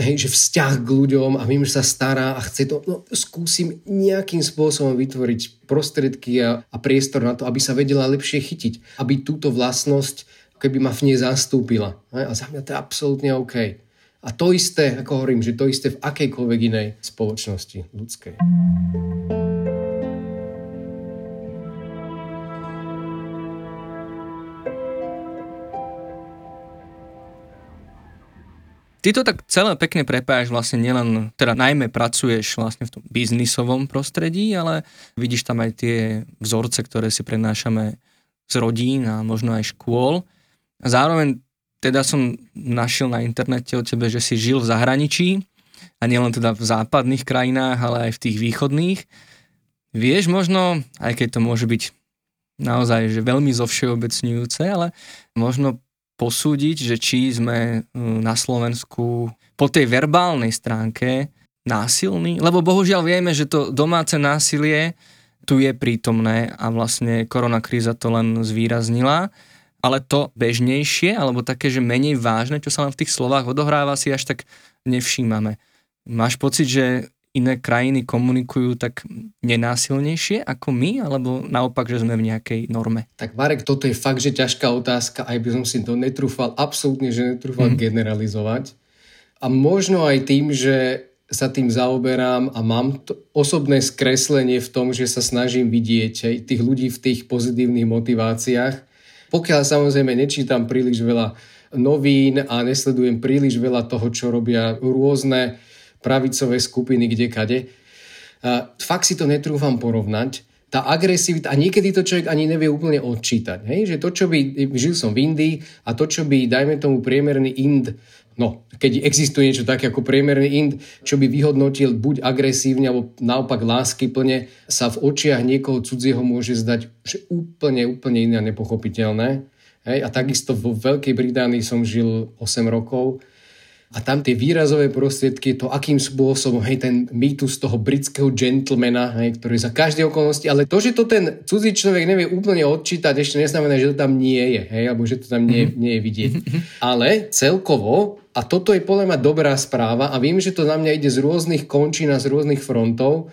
hej, že vzťah k ľuďom a viem, že sa stará a chce to, no skúsim nejakým spôsobom vytvoriť prostredky a, a priestor na to, aby sa vedela lepšie chytiť, aby túto vlastnosť keby ma v nej zastúpila. A za mňa to je absolútne OK. A to isté, ako hovorím, že to isté v akejkoľvek inej spoločnosti ľudskej. Ty to tak celé pekne prepájaš vlastne nielen, teda najmä pracuješ vlastne v tom biznisovom prostredí, ale vidíš tam aj tie vzorce, ktoré si prenášame z rodín a možno aj škôl. A zároveň teda som našiel na internete o tebe, že si žil v zahraničí a nielen teda v západných krajinách, ale aj v tých východných. Vieš možno, aj keď to môže byť naozaj že veľmi zovšeobecňujúce, ale možno posúdiť, že či sme hm, na Slovensku po tej verbálnej stránke násilní, lebo bohužiaľ vieme, že to domáce násilie tu je prítomné a vlastne koronakríza to len zvýraznila ale to bežnejšie, alebo také, že menej vážne, čo sa len v tých slovách odohráva, si až tak nevšímame. Máš pocit, že iné krajiny komunikujú tak nenásilnejšie ako my, alebo naopak, že sme v nejakej norme? Tak Marek, toto je fakt, že ťažká otázka, aj by som si to netrúfal, absolútne, že netrúfal mm. generalizovať. A možno aj tým, že sa tým zaoberám a mám to osobné skreslenie v tom, že sa snažím vidieť aj tých ľudí v tých pozitívnych motiváciách, pokiaľ samozrejme nečítam príliš veľa novín a nesledujem príliš veľa toho, čo robia rôzne pravicové skupiny kdekade, fakt si to netrúfam porovnať tá agresivita, a niekedy to človek ani nevie úplne odčítať, hej? že to, čo by, žil som v Indii a to, čo by, dajme tomu, priemerný Ind no, keď existuje niečo také ako priemerný ind, čo by vyhodnotil buď agresívne, alebo naopak lásky plne, sa v očiach niekoho cudzieho môže zdať že úplne, úplne iné a nepochopiteľné. Hej? A takisto vo Veľkej Británii som žil 8 rokov a tam tie výrazové prostriedky, to akým spôsobom, hej, ten mýtus toho britského gentlemana, hej, ktorý za každé okolnosti, ale to, že to ten cudzí človek nevie úplne odčítať, ešte neznamená, že to tam nie je, hej, alebo že to tam nie, mm-hmm. nie je vidieť. Ale celkovo, a toto je podľa mňa dobrá správa a viem, že to na mňa ide z rôznych končín a z rôznych frontov,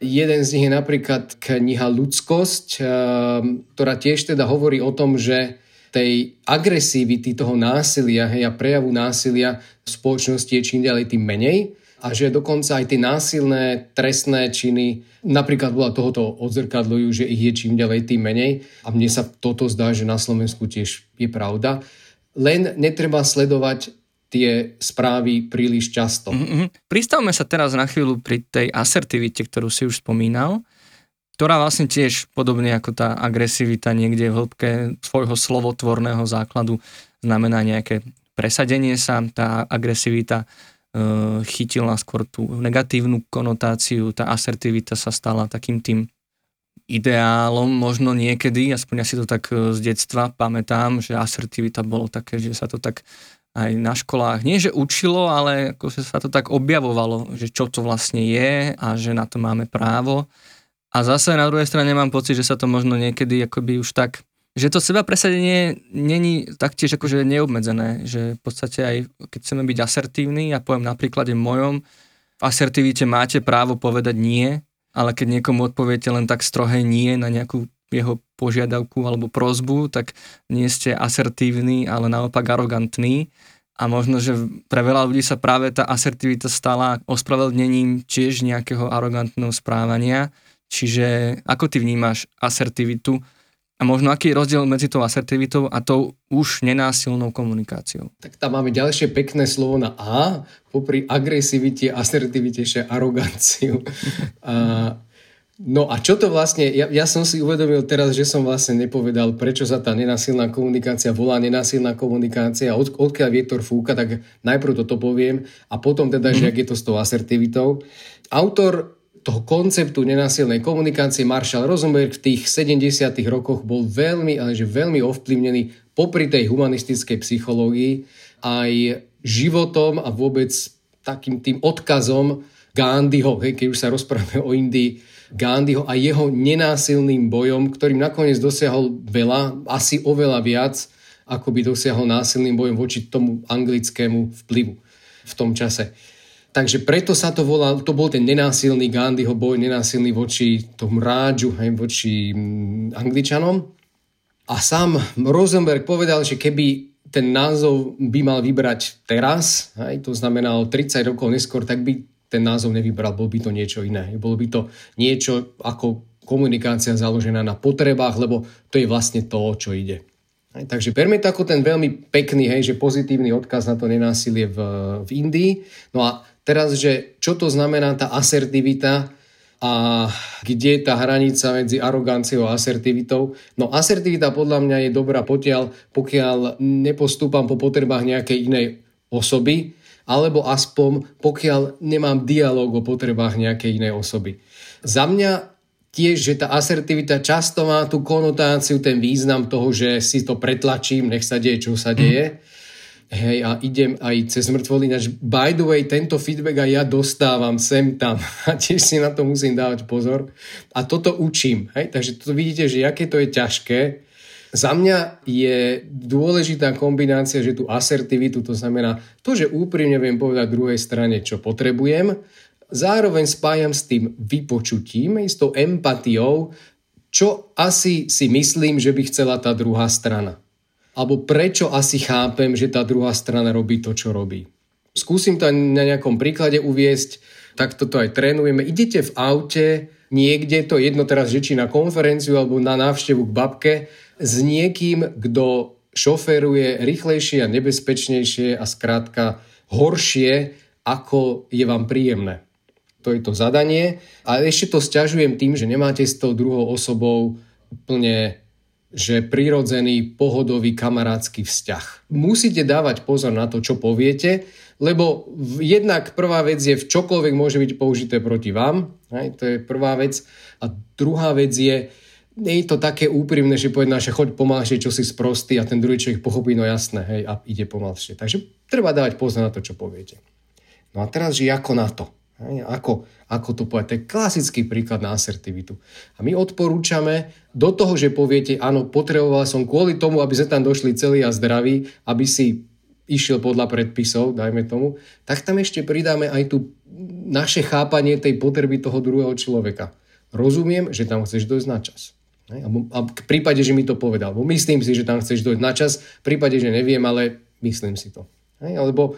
Jeden z nich je napríklad kniha Ľudskosť, ehm, ktorá tiež teda hovorí o tom, že tej agresivity, toho násilia hej, a prejavu násilia v spoločnosti je čím ďalej tým menej a že dokonca aj tie násilné trestné činy napríklad bola tohoto odzrkadľujú, že ich je čím ďalej tým menej a mne sa toto zdá, že na Slovensku tiež je pravda. Len netreba sledovať tie správy príliš často. Mm-hmm. Pristavme sa teraz na chvíľu pri tej asertivite, ktorú si už spomínal ktorá vlastne tiež podobne ako tá agresivita niekde v hĺbke svojho slovotvorného základu znamená nejaké presadenie sa, tá agresivita e, chytila skôr tú negatívnu konotáciu, tá asertivita sa stala takým tým ideálom možno niekedy, aspoň ja si to tak e, z detstva pamätám, že asertivita bolo také, že sa to tak aj na školách, nie že učilo, ale ako sa to tak objavovalo, že čo to vlastne je a že na to máme právo. A zase na druhej strane mám pocit, že sa to možno niekedy akoby už tak že to seba presadenie není taktiež akože neobmedzené, že v podstate aj keď chceme byť asertívni, ja poviem na príklade mojom, v asertivite máte právo povedať nie, ale keď niekomu odpoviete len tak strohé nie na nejakú jeho požiadavku alebo prozbu, tak nie ste asertívni, ale naopak arogantní. A možno, že pre veľa ľudí sa práve tá asertivita stala ospravedlnením tiež nejakého arogantného správania. Čiže ako ty vnímaš asertivitu a možno aký je rozdiel medzi tou asertivitou a tou už nenásilnou komunikáciou? Tak tam máme ďalšie pekné slovo na A, popri agresivite, asertivite, aroganciu. a, no a čo to vlastne, ja, ja som si uvedomil teraz, že som vlastne nepovedal, prečo sa tá nenásilná komunikácia volá nenásilná komunikácia, od, odkiaľ vietor fúka, tak najprv toto poviem a potom teda, že mhm. ak je to s tou asertivitou. Autor toho konceptu nenásilnej komunikácie Marshall Rosenberg v tých 70. rokoch bol veľmi, ale že veľmi ovplyvnený popri tej humanistickej psychológii aj životom a vôbec takým tým odkazom Gandhiho, hej, keď už sa rozprávame o Indii, Gandhiho a jeho nenásilným bojom, ktorým nakoniec dosiahol veľa, asi oveľa viac, ako by dosiahol násilným bojom voči tomu anglickému vplyvu v tom čase. Takže preto sa to volá, to bol ten nenásilný Gandhiho boj, nenásilný voči tomu rádžu, hej, voči mm, Angličanom. A sám Rosenberg povedal, že keby ten názov by mal vybrať teraz, hej, to znamená o 30 rokov neskôr, tak by ten názov nevybral, bol by to niečo iné. Bolo by to niečo ako komunikácia založená na potrebách, lebo to je vlastne to, čo ide. Takže berme to ako ten veľmi pekný, hej, že pozitívny odkaz na to nenásilie v, v Indii. No a Teraz, že čo to znamená tá asertivita a kde je tá hranica medzi aroganciou a asertivitou? No asertivita podľa mňa je dobrá potiaľ, pokiaľ nepostúpam po potrebách nejakej inej osoby, alebo aspoň pokiaľ nemám dialog o potrebách nejakej inej osoby. Za mňa tiež, že tá asertivita často má tú konotáciu, ten význam toho, že si to pretlačím, nech sa deje, čo sa deje. Mm Hej, a idem aj cez mŕtvoly. By the way, tento feedback aj ja dostávam sem tam a tiež si na to musím dávať pozor. A toto učím. Hej? Takže to vidíte, že aké to je ťažké. Za mňa je dôležitá kombinácia, že tú asertivitu, to znamená to, že úprimne viem povedať druhej strane, čo potrebujem, zároveň spájam s tým vypočutím, s tou empatiou, čo asi si myslím, že by chcela tá druhá strana alebo prečo asi chápem, že tá druhá strana robí to, čo robí. Skúsim to aj na nejakom príklade uviesť, tak toto aj trénujeme. Idete v aute niekde, to jedno teraz, že či na konferenciu alebo na návštevu k babke, s niekým, kto šoferuje rýchlejšie a nebezpečnejšie a skrátka horšie, ako je vám príjemné. To je to zadanie. A ešte to stiažujem tým, že nemáte s tou druhou osobou úplne že prirodzený, pohodový, kamarádsky vzťah. Musíte dávať pozor na to, čo poviete, lebo jednak prvá vec je, v čokoľvek môže byť použité proti vám, hej, to je prvá vec. A druhá vec je, nie je to také úprimné, že povie naše choď pomalšie, čo si sprostý a ten druhý človek pochopí, no jasné, hej, a ide pomalšie. Takže treba dávať pozor na to, čo poviete. No a teraz, že ako na to? Ako, ako to povedať? To je klasický príklad na asertivitu. A my odporúčame do toho, že poviete, áno, potreboval som kvôli tomu, aby sme tam došli celý a zdraví, aby si išiel podľa predpisov, dajme tomu, tak tam ešte pridáme aj tu naše chápanie tej potreby toho druhého človeka. Rozumiem, že tam chceš dojsť na čas. A v prípade, že mi to povedal, bo myslím si, že tam chceš dojsť na čas, v prípade, že neviem, ale myslím si to. Alebo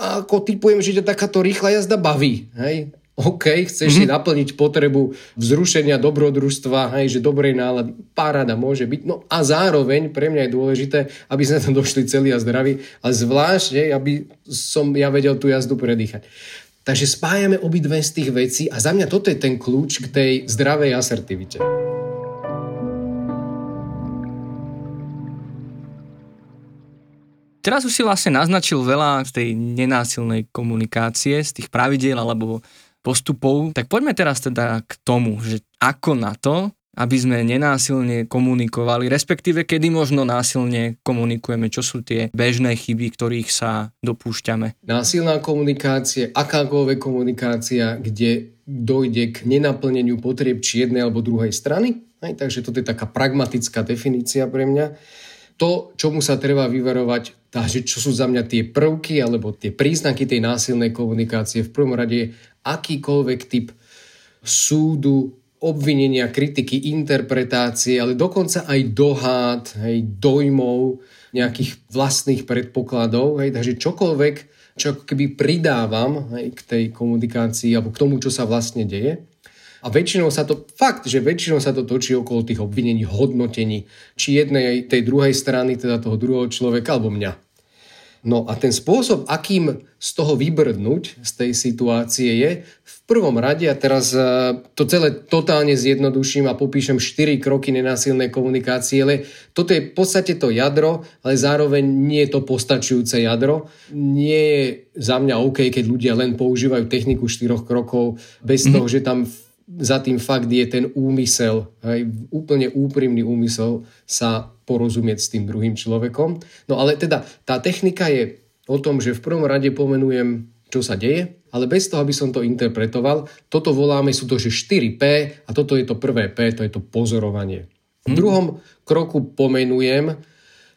ako typujem, že ťa takáto rýchla jazda baví. Hej? OK, chceš mm-hmm. si mhm. naplniť potrebu vzrušenia dobrodružstva, hej, že dobrej nálady, paráda môže byť. No a zároveň pre mňa je dôležité, aby sme tam došli celý a zdraví a zvlášť, hej, aby som ja vedel tú jazdu predýchať. Takže spájame obidve z tých vecí a za mňa toto je ten kľúč k tej zdravej asertivite. Teraz už si vlastne naznačil veľa z tej nenásilnej komunikácie, z tých pravidiel alebo postupov. Tak poďme teraz teda k tomu, že ako na to, aby sme nenásilne komunikovali, respektíve kedy možno násilne komunikujeme, čo sú tie bežné chyby, ktorých sa dopúšťame. Násilná komunikácia, akákoľvek komunikácia, kde dojde k nenaplneniu potrieb či jednej alebo druhej strany, Hej, takže toto je taká pragmatická definícia pre mňa. To, čomu sa treba vyverovať, takže čo sú za mňa tie prvky alebo tie príznaky tej násilnej komunikácie, v prvom rade akýkoľvek typ súdu, obvinenia, kritiky, interpretácie, ale dokonca aj dohád, hej, dojmov, nejakých vlastných predpokladov. Hej, takže čokoľvek, čo keby pridávam hej, k tej komunikácii alebo k tomu, čo sa vlastne deje. A väčšinou sa to, fakt, že väčšinou sa to točí okolo tých obvinení, hodnotení, či jednej, tej druhej strany, teda toho druhého človeka, alebo mňa. No a ten spôsob, akým z toho vybrdnúť, z tej situácie je v prvom rade, a teraz e, to celé totálne zjednoduším a popíšem 4 kroky nenásilnej komunikácie, ale toto je v podstate to jadro, ale zároveň nie je to postačujúce jadro. Nie je za mňa OK, keď ľudia len používajú techniku 4 krokov bez mm-hmm. toho, že tam za tým fakt je ten úmysel, hej, úplne úprimný úmysel sa porozumieť s tým druhým človekom. No ale teda tá technika je o tom, že v prvom rade pomenujem, čo sa deje, ale bez toho, aby som to interpretoval, toto voláme, sú to že 4P a toto je to prvé P, to je to pozorovanie. V druhom kroku pomenujem,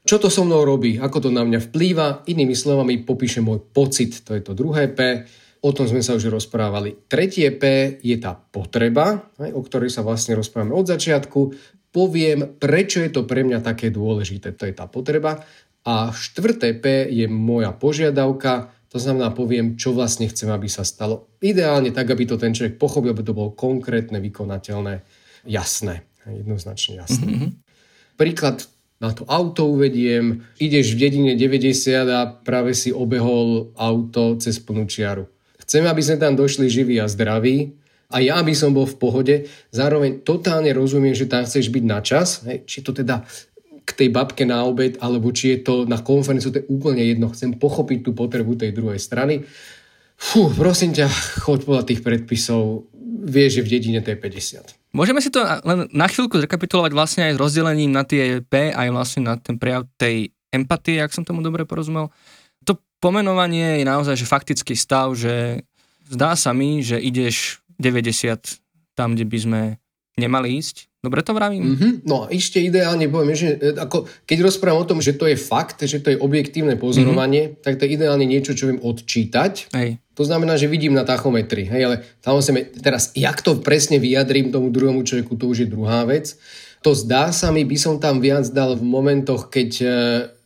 čo to so mnou robí, ako to na mňa vplýva, inými slovami popíšem môj pocit, to je to druhé P, O tom sme sa už rozprávali. Tretie P je tá potreba, o ktorej sa vlastne rozprávame od začiatku. Poviem, prečo je to pre mňa také dôležité. To je tá potreba. A štvrté P je moja požiadavka, to znamená, poviem, čo vlastne chcem, aby sa stalo. Ideálne tak, aby to ten človek pochopil, aby to bolo konkrétne, vykonateľné, jasné. Jednoznačne jasné. Mm-hmm. Príklad na to auto uvediem. Ideš v dedine 90 a práve si obehol auto cez plnú čiaru. Chcem, aby sme tam došli živí a zdraví a ja by som bol v pohode. Zároveň totálne rozumiem, že tam chceš byť na čas. Hej, či to teda k tej babke na obed, alebo či je to na konferenciu, to je úplne jedno. Chcem pochopiť tú potrebu tej druhej strany. Fú, prosím ťa, choď podľa tých predpisov. Vieš, že v dedine to je 50. Môžeme si to len na chvíľku zrekapitulovať vlastne aj s rozdelením na tie P, aj vlastne na ten prejav tej empatie, ak som tomu dobre porozumel pomenovanie je naozaj že faktický stav, že zdá sa mi, že ideš 90 tam, kde by sme nemali ísť. Dobre to vravím? Mm-hmm. No ešte ideálne poviem, že e, ako, keď rozprávam o tom, že to je fakt, že to je objektívne pozorovanie, mm-hmm. tak to je ideálne niečo, čo viem odčítať. Hej. To znamená, že vidím na tachometri. Hej, ale samozrejme, teraz, jak to presne vyjadrím tomu druhému človeku, to už je druhá vec. To zdá sa mi, by som tam viac dal v momentoch, keď, e,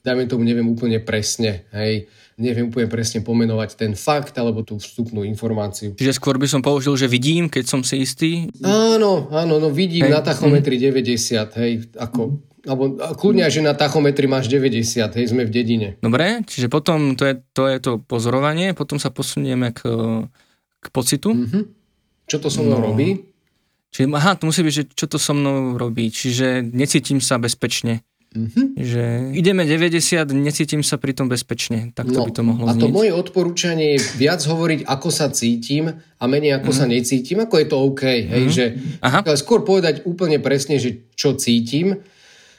dajme tomu, neviem úplne presne. Hej, neviem úplne presne pomenovať ten fakt alebo tú vstupnú informáciu. Čiže skôr by som použil, že vidím, keď som si istý? Áno, áno, no vidím hej. na tachometri mm. 90, hej, ako alebo kľudne, že na tachometri máš 90, hej, sme v dedine. Dobre, čiže potom to je to, je to pozorovanie, potom sa posunieme k, k pocitu. Mm-hmm. Čo to so mnou no. robí? Čiže, aha, to musí byť, že čo to so mnou robí, čiže necítim sa bezpečne. Mm-hmm. Že ideme 90, necítim sa pri tom bezpečne. Tak to no, by to mohlo A to moje odporúčanie je viac hovoriť, ako sa cítim a menej ako mm-hmm. sa necítim, ako je to OK. Mm-hmm. Hej, že, Aha. Skôr povedať úplne presne, že čo cítim.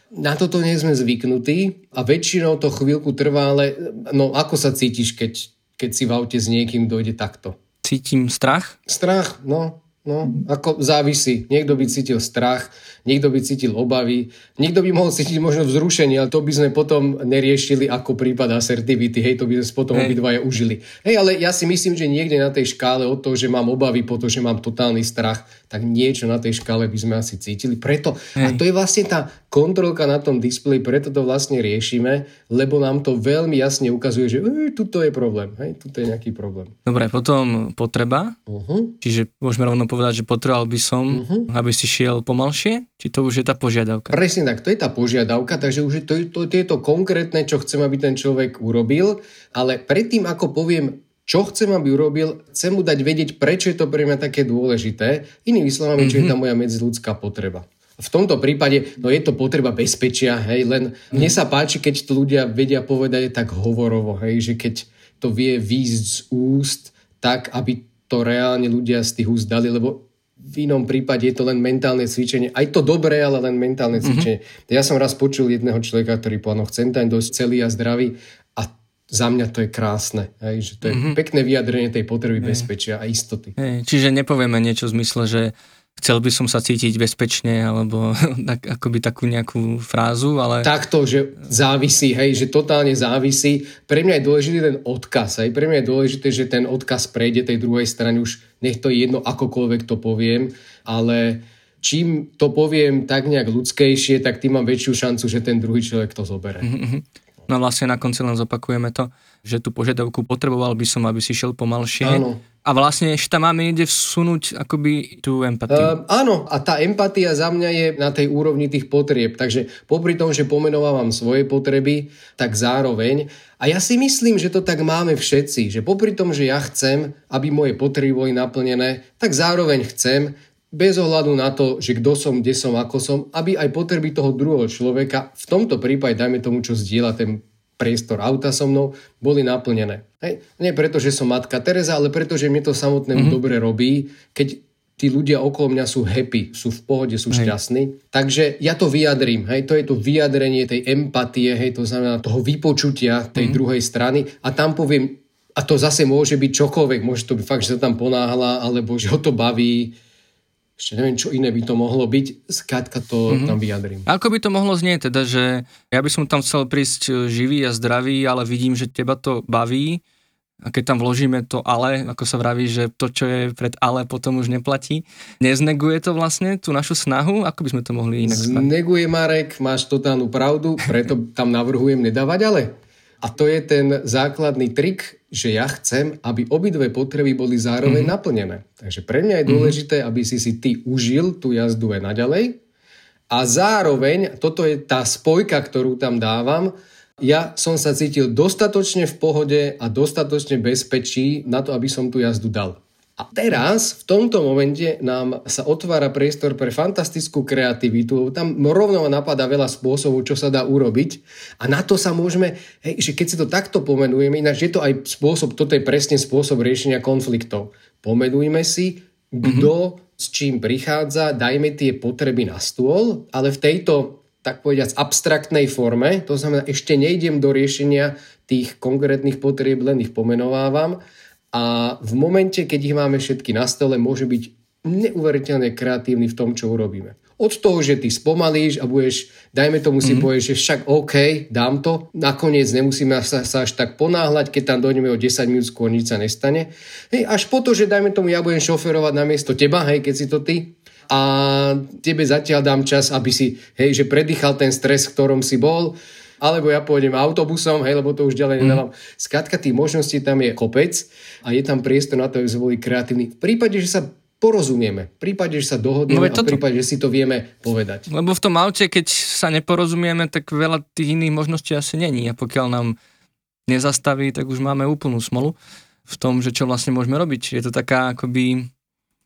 Na toto nie sme zvyknutí a väčšinou to chvíľku trvá, ale no ako sa cítiš, keď, keď si v aute s niekým dojde takto? Cítim strach? Strach, no. No, ako závisí. Niekto by cítil strach, niekto by cítil obavy, niekto by mohol cítiť možno vzrušenie, ale to by sme potom neriešili ako prípad asertivity, hej, to by sme potom hey. obidvaja užili. Hej, ale ja si myslím, že niekde na tej škále od toho, že mám obavy, po to, že mám totálny strach, tak niečo na tej škále by sme asi cítili. Preto, hey. a to je vlastne tá kontrolka na tom displeji, preto to vlastne riešime, lebo nám to veľmi jasne ukazuje, že tuto je problém, hej, tuto je nejaký problém. Dobre, potom potreba, uh-huh. čiže môžeme rovno povedať, že potreboval by som, uh-huh. aby si šiel pomalšie? Či to už je tá požiadavka? Presne tak, to je tá požiadavka, takže už je to, to, to je to konkrétne, čo chcem, aby ten človek urobil, ale predtým, ako poviem, čo chcem, aby urobil, chcem mu dať vedieť, prečo je to pre mňa také dôležité, inými slovami, čo je tá mhm. moja medziludská potreba. V tomto prípade, no je to potreba bezpečia, hej, len mne sa páči, keď to ľudia vedia povedať tak hovorovo, hej, že keď to vie výjsť z úst, tak, aby to reálne ľudia z tých úst dali, lebo v inom prípade je to len mentálne cvičenie. Aj to dobré, ale len mentálne mhm. cvičenie. Mm-hmm. Ja som raz počul jedného človeka, ktorý povedal, no chcem tam dosť celý a zdravý a za mňa to je krásne. Hej, že to je mm-hmm. pekné vyjadrenie tej potreby hey. bezpečia a istoty. Hey, čiže nepovieme niečo v zmysle, že chcel by som sa cítiť bezpečne, alebo tak, akoby takú nejakú frázu, ale... Takto, že závisí, hej, že totálne závisí. Pre mňa je dôležitý ten odkaz, hej, pre mňa je dôležité, že ten odkaz prejde tej druhej strane, už nech to je jedno, akokoľvek to poviem, ale čím to poviem tak nejak ľudskejšie, tak tým mám väčšiu šancu, že ten druhý človek to zobere. No vlastne na konci len zopakujeme to, že tú požiadavku potreboval by som, aby si šiel pomalšie. Áno. A vlastne ešte tam máme ide vsunúť akoby tú empatiu. Uh, áno, a tá empatia za mňa je na tej úrovni tých potrieb. Takže popri tom, že pomenovávam svoje potreby, tak zároveň. A ja si myslím, že to tak máme všetci. Že popri tom, že ja chcem, aby moje potreby boli naplnené, tak zároveň chcem, bez ohľadu na to, že kto som, kde som, ako som, aby aj potreby toho druhého človeka, v tomto prípade, dajme tomu, čo zdieľa ten priestor auta so mnou, boli naplnené. Hej. Nie preto, že som matka Teresa, ale preto, že mi to samotnému mm-hmm. dobre robí, keď tí ľudia okolo mňa sú happy, sú v pohode, sú hej. šťastní. Takže ja to vyjadrím, hej, to je to vyjadrenie tej empatie, hej, to znamená toho vypočutia tej mm-hmm. druhej strany a tam poviem, a to zase môže byť čokoľvek, môže to byť fakt, že sa tam ponáhla, alebo že ho to baví, ešte neviem, čo iné by to mohlo byť, skrátka to mm-hmm. tam vyjadrím. Ako by to mohlo znieť, teda, že ja by som tam chcel prísť e, živý a zdravý, ale vidím, že teba to baví a keď tam vložíme to ale, ako sa vraví, že to, čo je pred ale, potom už neplatí. Nezneguje to vlastne tú našu snahu? Ako by sme to mohli inak? Zneguje, Marek, máš totálnu pravdu, preto tam navrhujem nedávať ale. A to je ten základný trik, že ja chcem, aby obidve potreby boli zároveň mm-hmm. naplnené. Takže pre mňa je mhm. dôležité, mm-hmm. aby si si ty užil tú jazdu aj naďalej. A zároveň, toto je tá spojka, ktorú tam dávam, ja som sa cítil dostatočne v pohode a dostatočne bezpečí na to, aby som tú jazdu dal. A teraz, v tomto momente, nám sa otvára priestor pre fantastickú kreativitu. Tam rovno napadá veľa spôsobov, čo sa dá urobiť. A na to sa môžeme, hej, že keď si to takto pomenujeme, ináč je to aj spôsob, toto je presne spôsob riešenia konfliktov. Pomenujme si, kto mm-hmm. s čím prichádza, dajme tie potreby na stôl, ale v tejto tak povediac abstraktnej forme, to znamená, ešte nejdem do riešenia tých konkrétnych potrieb, len ich pomenovávam, a v momente, keď ich máme všetky na stole, môže byť neuveriteľne kreatívny v tom, čo urobíme. Od toho, že ty spomalíš a budeš, dajme tomu si mm-hmm. povieš, že však OK, dám to, nakoniec nemusíme sa, sa až tak ponáhľať, keď tam dojdeme o 10 minút skôr, nič sa nestane. Hej, až po to, že dajme tomu, ja budem šoferovať na miesto teba, hej, keď si to ty, a tebe zatiaľ dám čas, aby si, hej, že predýchal ten stres, v ktorom si bol, alebo ja pôjdem autobusom, hej, lebo to už ďalej mm. nedávam. Skrátka, tých možností tam je kopec a je tam priestor na to, aby sme boli kreatívni. V prípade, že sa porozumieme. V prípade, že sa dohodneme no, a v prípade, že si to vieme povedať. Lebo v tom aute, keď sa neporozumieme, tak veľa tých iných možností asi není. A pokiaľ nám nezastaví, tak už máme úplnú smolu v tom, že čo vlastne môžeme robiť. Je to taká akoby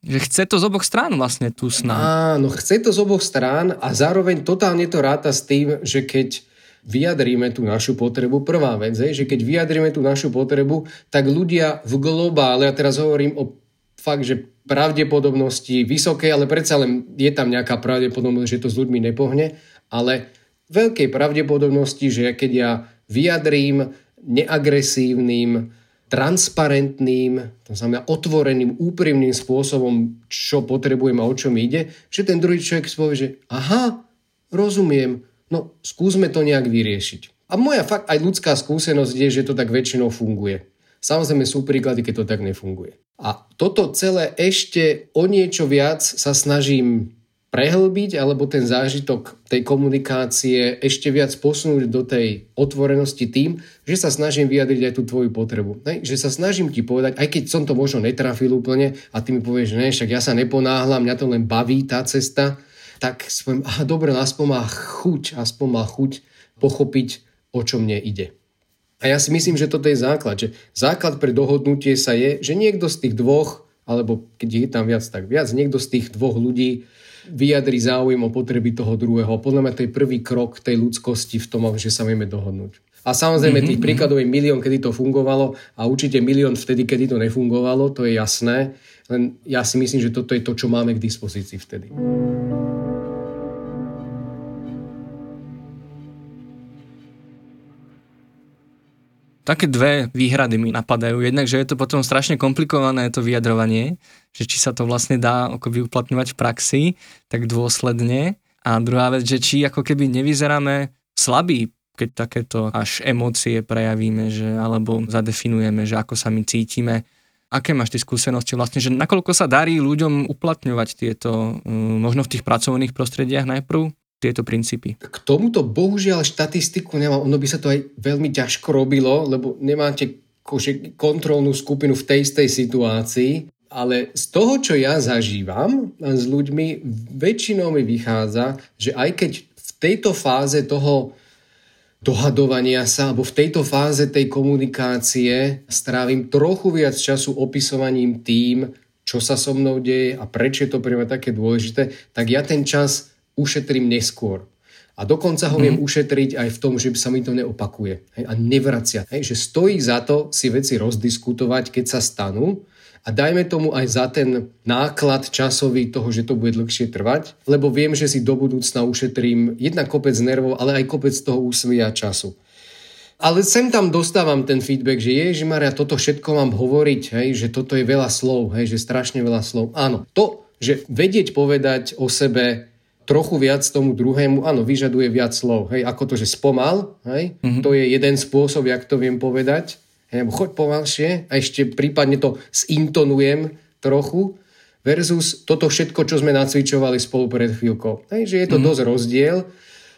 že chce to z oboch strán vlastne tú snahu. Áno, chce to z oboch strán a zároveň totálne to ráta s tým, že keď vyjadríme tú našu potrebu. Prvá vec je, že keď vyjadríme tú našu potrebu, tak ľudia v globále, ja teraz hovorím o fakt, že pravdepodobnosti vysoké, ale predsa len je tam nejaká pravdepodobnosť, že to s ľuďmi nepohne, ale veľkej pravdepodobnosti, že keď ja vyjadrím neagresívnym, transparentným, to znamená otvoreným, úprimným spôsobom, čo potrebujem a o čo mi ide, že ten druhý človek povie, že aha, rozumiem, No, skúsme to nejak vyriešiť. A moja fakt aj ľudská skúsenosť je, že to tak väčšinou funguje. Samozrejme sú príklady, keď to tak nefunguje. A toto celé ešte o niečo viac sa snažím prehlbiť, alebo ten zážitok tej komunikácie ešte viac posunúť do tej otvorenosti tým, že sa snažím vyjadriť aj tú tvoju potrebu. Ne? Že sa snažím ti povedať, aj keď som to možno netrafil úplne a ty mi povieš, že ne, však ja sa neponáhľam, mňa to len baví tá cesta, tak si poviem, aha, dobre, no aspoň má chuť, aspoň má chuť pochopiť, o čo mne ide. A ja si myslím, že toto je základ. Že základ pre dohodnutie sa je, že niekto z tých dvoch, alebo keď je tam viac, tak viac, niekto z tých dvoch ľudí vyjadri záujem o potreby toho druhého. Podľa mňa to je prvý krok tej ľudskosti v tom, že sa vieme dohodnúť. A samozrejme mm-hmm. tých mhm. príkladov je milión, kedy to fungovalo a určite milión vtedy, kedy to nefungovalo, to je jasné. Len ja si myslím, že toto je to, čo máme k dispozícii vtedy. Také dve výhrady mi napadajú. Jednak, že je to potom strašne komplikované to vyjadrovanie, že či sa to vlastne dá ako uplatňovať v praxi, tak dôsledne. A druhá vec, že či ako keby nevyzeráme slabí, keď takéto až emócie prejavíme, že, alebo zadefinujeme, že ako sa my cítime. Aké máš tie skúsenosti vlastne, že nakoľko sa darí ľuďom uplatňovať tieto, mm, možno v tých pracovných prostrediach najprv, tieto princípy? K tomuto bohužiaľ štatistiku nemám, ono by sa to aj veľmi ťažko robilo, lebo nemáte kontrolnú skupinu v tej istej situácii, ale z toho, čo ja zažívam s ľuďmi, väčšinou mi vychádza, že aj keď v tejto fáze toho dohadovania sa, alebo v tejto fáze tej komunikácie strávim trochu viac času opisovaním tým, čo sa so mnou deje a prečo je to pre mňa také dôležité, tak ja ten čas ušetrím neskôr. A dokonca ho viem mm. ušetriť aj v tom, že sa mi to neopakuje hej, a nevracia. Hej, že stojí za to si veci rozdiskutovať, keď sa stanú a dajme tomu aj za ten náklad časový toho, že to bude dlhšie trvať, lebo viem, že si do budúcna ušetrím jedna kopec nervov, ale aj kopec toho úsilia času. Ale sem tam dostávam ten feedback, že Ježi Maria, toto všetko mám hovoriť, hej, že toto je veľa slov, hej, že strašne veľa slov. Áno, to, že vedieť povedať o sebe trochu viac tomu druhému, áno, vyžaduje viac slov. Hej, ako to, že spomal, hej, mm-hmm. to je jeden spôsob, jak to viem povedať. Hej, choď pomalšie a ešte prípadne to zintonujem trochu versus toto všetko, čo sme nacvičovali spolu pred chvíľkou. Hej, že je to mm-hmm. dosť rozdiel.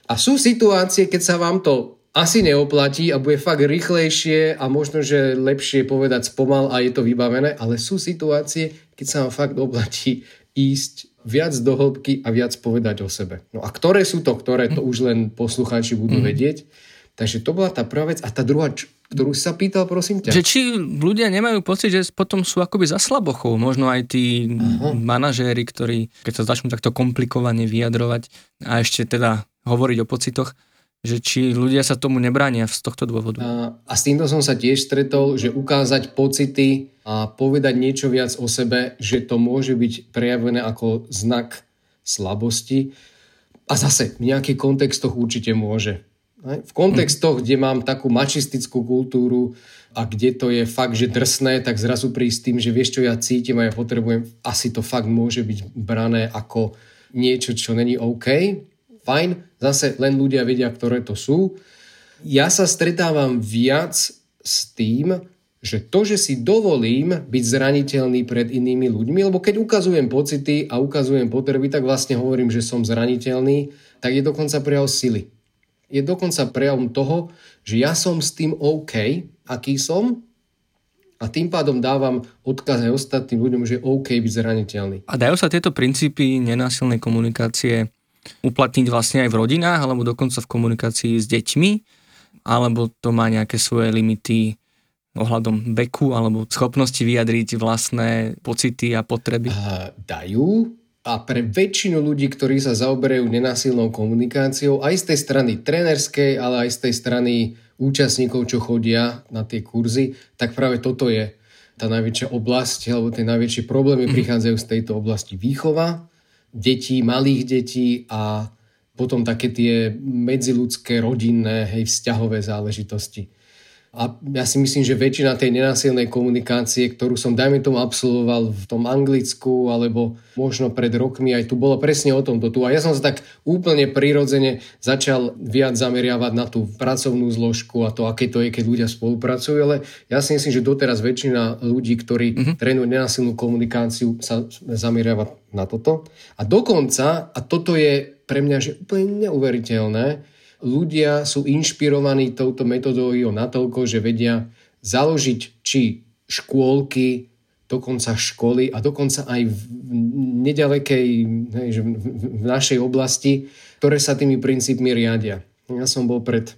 A sú situácie, keď sa vám to asi neoplatí a bude fakt rýchlejšie a možno, že lepšie povedať spomal a je to vybavené, ale sú situácie, keď sa vám fakt oplatí ísť viac do hĺbky a viac povedať o sebe. No a ktoré sú to, ktoré to už len poslucháči budú mm. vedieť. Takže to bola tá prvá vec. A tá druhá, ktorú sa pýtal, prosím ťa. Že či ľudia nemajú pocit, že potom sú akoby za slabochou. Možno aj tí Aha. manažéri, ktorí, keď sa začnú takto komplikovane vyjadrovať a ešte teda hovoriť o pocitoch, že či ľudia sa tomu nebránia z tohto dôvodu. A, a s týmto som sa tiež stretol, že ukázať pocity a povedať niečo viac o sebe, že to môže byť prejavené ako znak slabosti. A zase v nejakých kontextoch určite môže. V kontextoch, kde mám takú mačistickú kultúru a kde to je fakt, že drsné, tak zrazu prísť tým, že vieš, čo ja cítim a ja potrebujem, asi to fakt môže byť brané ako niečo, čo není OK fajn, zase len ľudia vedia, ktoré to sú. Ja sa stretávam viac s tým, že to, že si dovolím byť zraniteľný pred inými ľuďmi, lebo keď ukazujem pocity a ukazujem potreby, tak vlastne hovorím, že som zraniteľný, tak je dokonca prejav sily. Je dokonca prejavom toho, že ja som s tým OK, aký som, a tým pádom dávam odkaz aj ostatným ľuďom, že je OK byť zraniteľný. A dajú sa tieto princípy nenásilnej komunikácie uplatniť vlastne aj v rodinách, alebo dokonca v komunikácii s deťmi, alebo to má nejaké svoje limity ohľadom veku alebo schopnosti vyjadriť vlastné pocity a potreby? A dajú a pre väčšinu ľudí, ktorí sa zaoberajú nenásilnou komunikáciou, aj z tej strany trénerskej, ale aj z tej strany účastníkov, čo chodia na tie kurzy, tak práve toto je tá najväčšia oblasť, alebo tie najväčšie problémy mhm. prichádzajú z tejto oblasti výchova detí, malých detí a potom také tie medziludské, rodinné, hej, vzťahové záležitosti. A ja si myslím, že väčšina tej nenásilnej komunikácie, ktorú som, dajme tomu, absolvoval v tom Anglicku, alebo možno pred rokmi, aj tu bolo presne o tomto tu. A ja som sa tak úplne prirodzene začal viac zameriavať na tú pracovnú zložku a to, aké to je, keď ľudia spolupracujú. Ale ja si myslím, že doteraz väčšina ľudí, ktorí mm-hmm. trénujú nenásilnú komunikáciu, sa zameriava na toto. A dokonca, a toto je pre mňa že úplne neuveriteľné, ľudia sú inšpirovaní touto metodológiou natoľko, že vedia založiť či škôlky, dokonca školy a dokonca aj v nedalekej, v našej oblasti, ktoré sa tými princípmi riadia. Ja som bol pred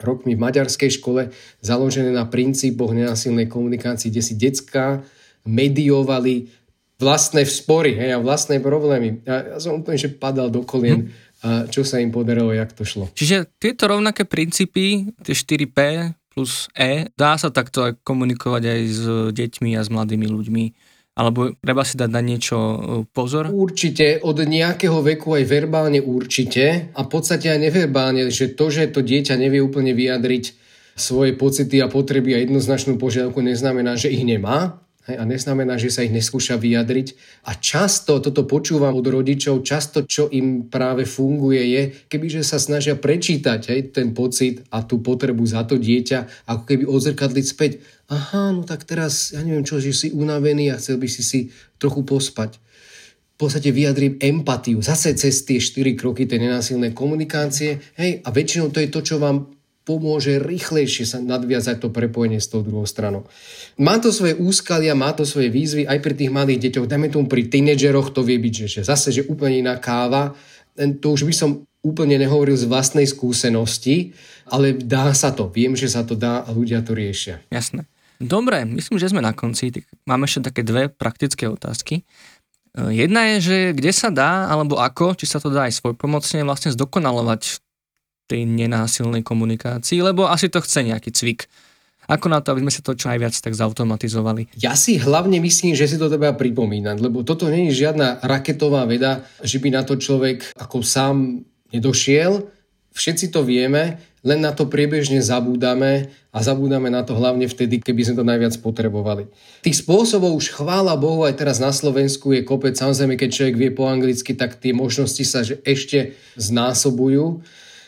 rokmi v maďarskej škole založené na princípoch nenasilnej komunikácii, kde si decka mediovali vlastné vspory hej, a vlastné problémy. Ja, ja som úplne že padal do kolien. A čo sa im podarilo, jak to šlo. Čiže tieto rovnaké princípy, tie 4P plus E, dá sa takto aj komunikovať aj s deťmi a s mladými ľuďmi? Alebo treba si dať na niečo e, pozor? Určite, od nejakého veku aj verbálne určite a v podstate aj neverbálne, že to, že to dieťa nevie úplne vyjadriť svoje pocity a potreby a jednoznačnú požiadavku neznamená, že ich nemá. Hej, a neznamená, že sa ich neskúša vyjadriť. A často toto počúvam od rodičov, často čo im práve funguje je, kebyže sa snažia prečítať hej, ten pocit a tú potrebu za to dieťa, ako keby odzrkadliť späť. Aha, no tak teraz, ja neviem čo, že si unavený a chcel by si si trochu pospať. V podstate vyjadrím empatiu, zase cez tie štyri kroky tej nenásilnej komunikácie. Hej, a väčšinou to je to, čo vám pomôže rýchlejšie sa nadviazať to prepojenie s tou druhou stranou. Má to svoje úskalia, má to svoje výzvy aj pri tých malých deťoch, dajme tomu pri tínedžeroch to vie byť, že, že zase, že úplne iná káva, to už by som úplne nehovoril z vlastnej skúsenosti, ale dá sa to, viem, že sa to dá a ľudia to riešia. Jasné. Dobre, myslím, že sme na konci. Máme ešte také dve praktické otázky. Jedna je, že kde sa dá, alebo ako, či sa to dá aj svojpomocne vlastne zdokonalovať tej nenásilnej komunikácii, lebo asi to chce nejaký cvik. Ako na to, aby sme sa to čo najviac tak zautomatizovali? Ja si hlavne myslím, že si to treba pripomínať, lebo toto nie je žiadna raketová veda, že by na to človek ako sám nedošiel. Všetci to vieme, len na to priebežne zabúdame a zabúdame na to hlavne vtedy, keby sme to najviac potrebovali. Tých spôsobov už chvála Bohu aj teraz na Slovensku je kopec. Samozrejme, keď človek vie po anglicky, tak tie možnosti sa že ešte znásobujú.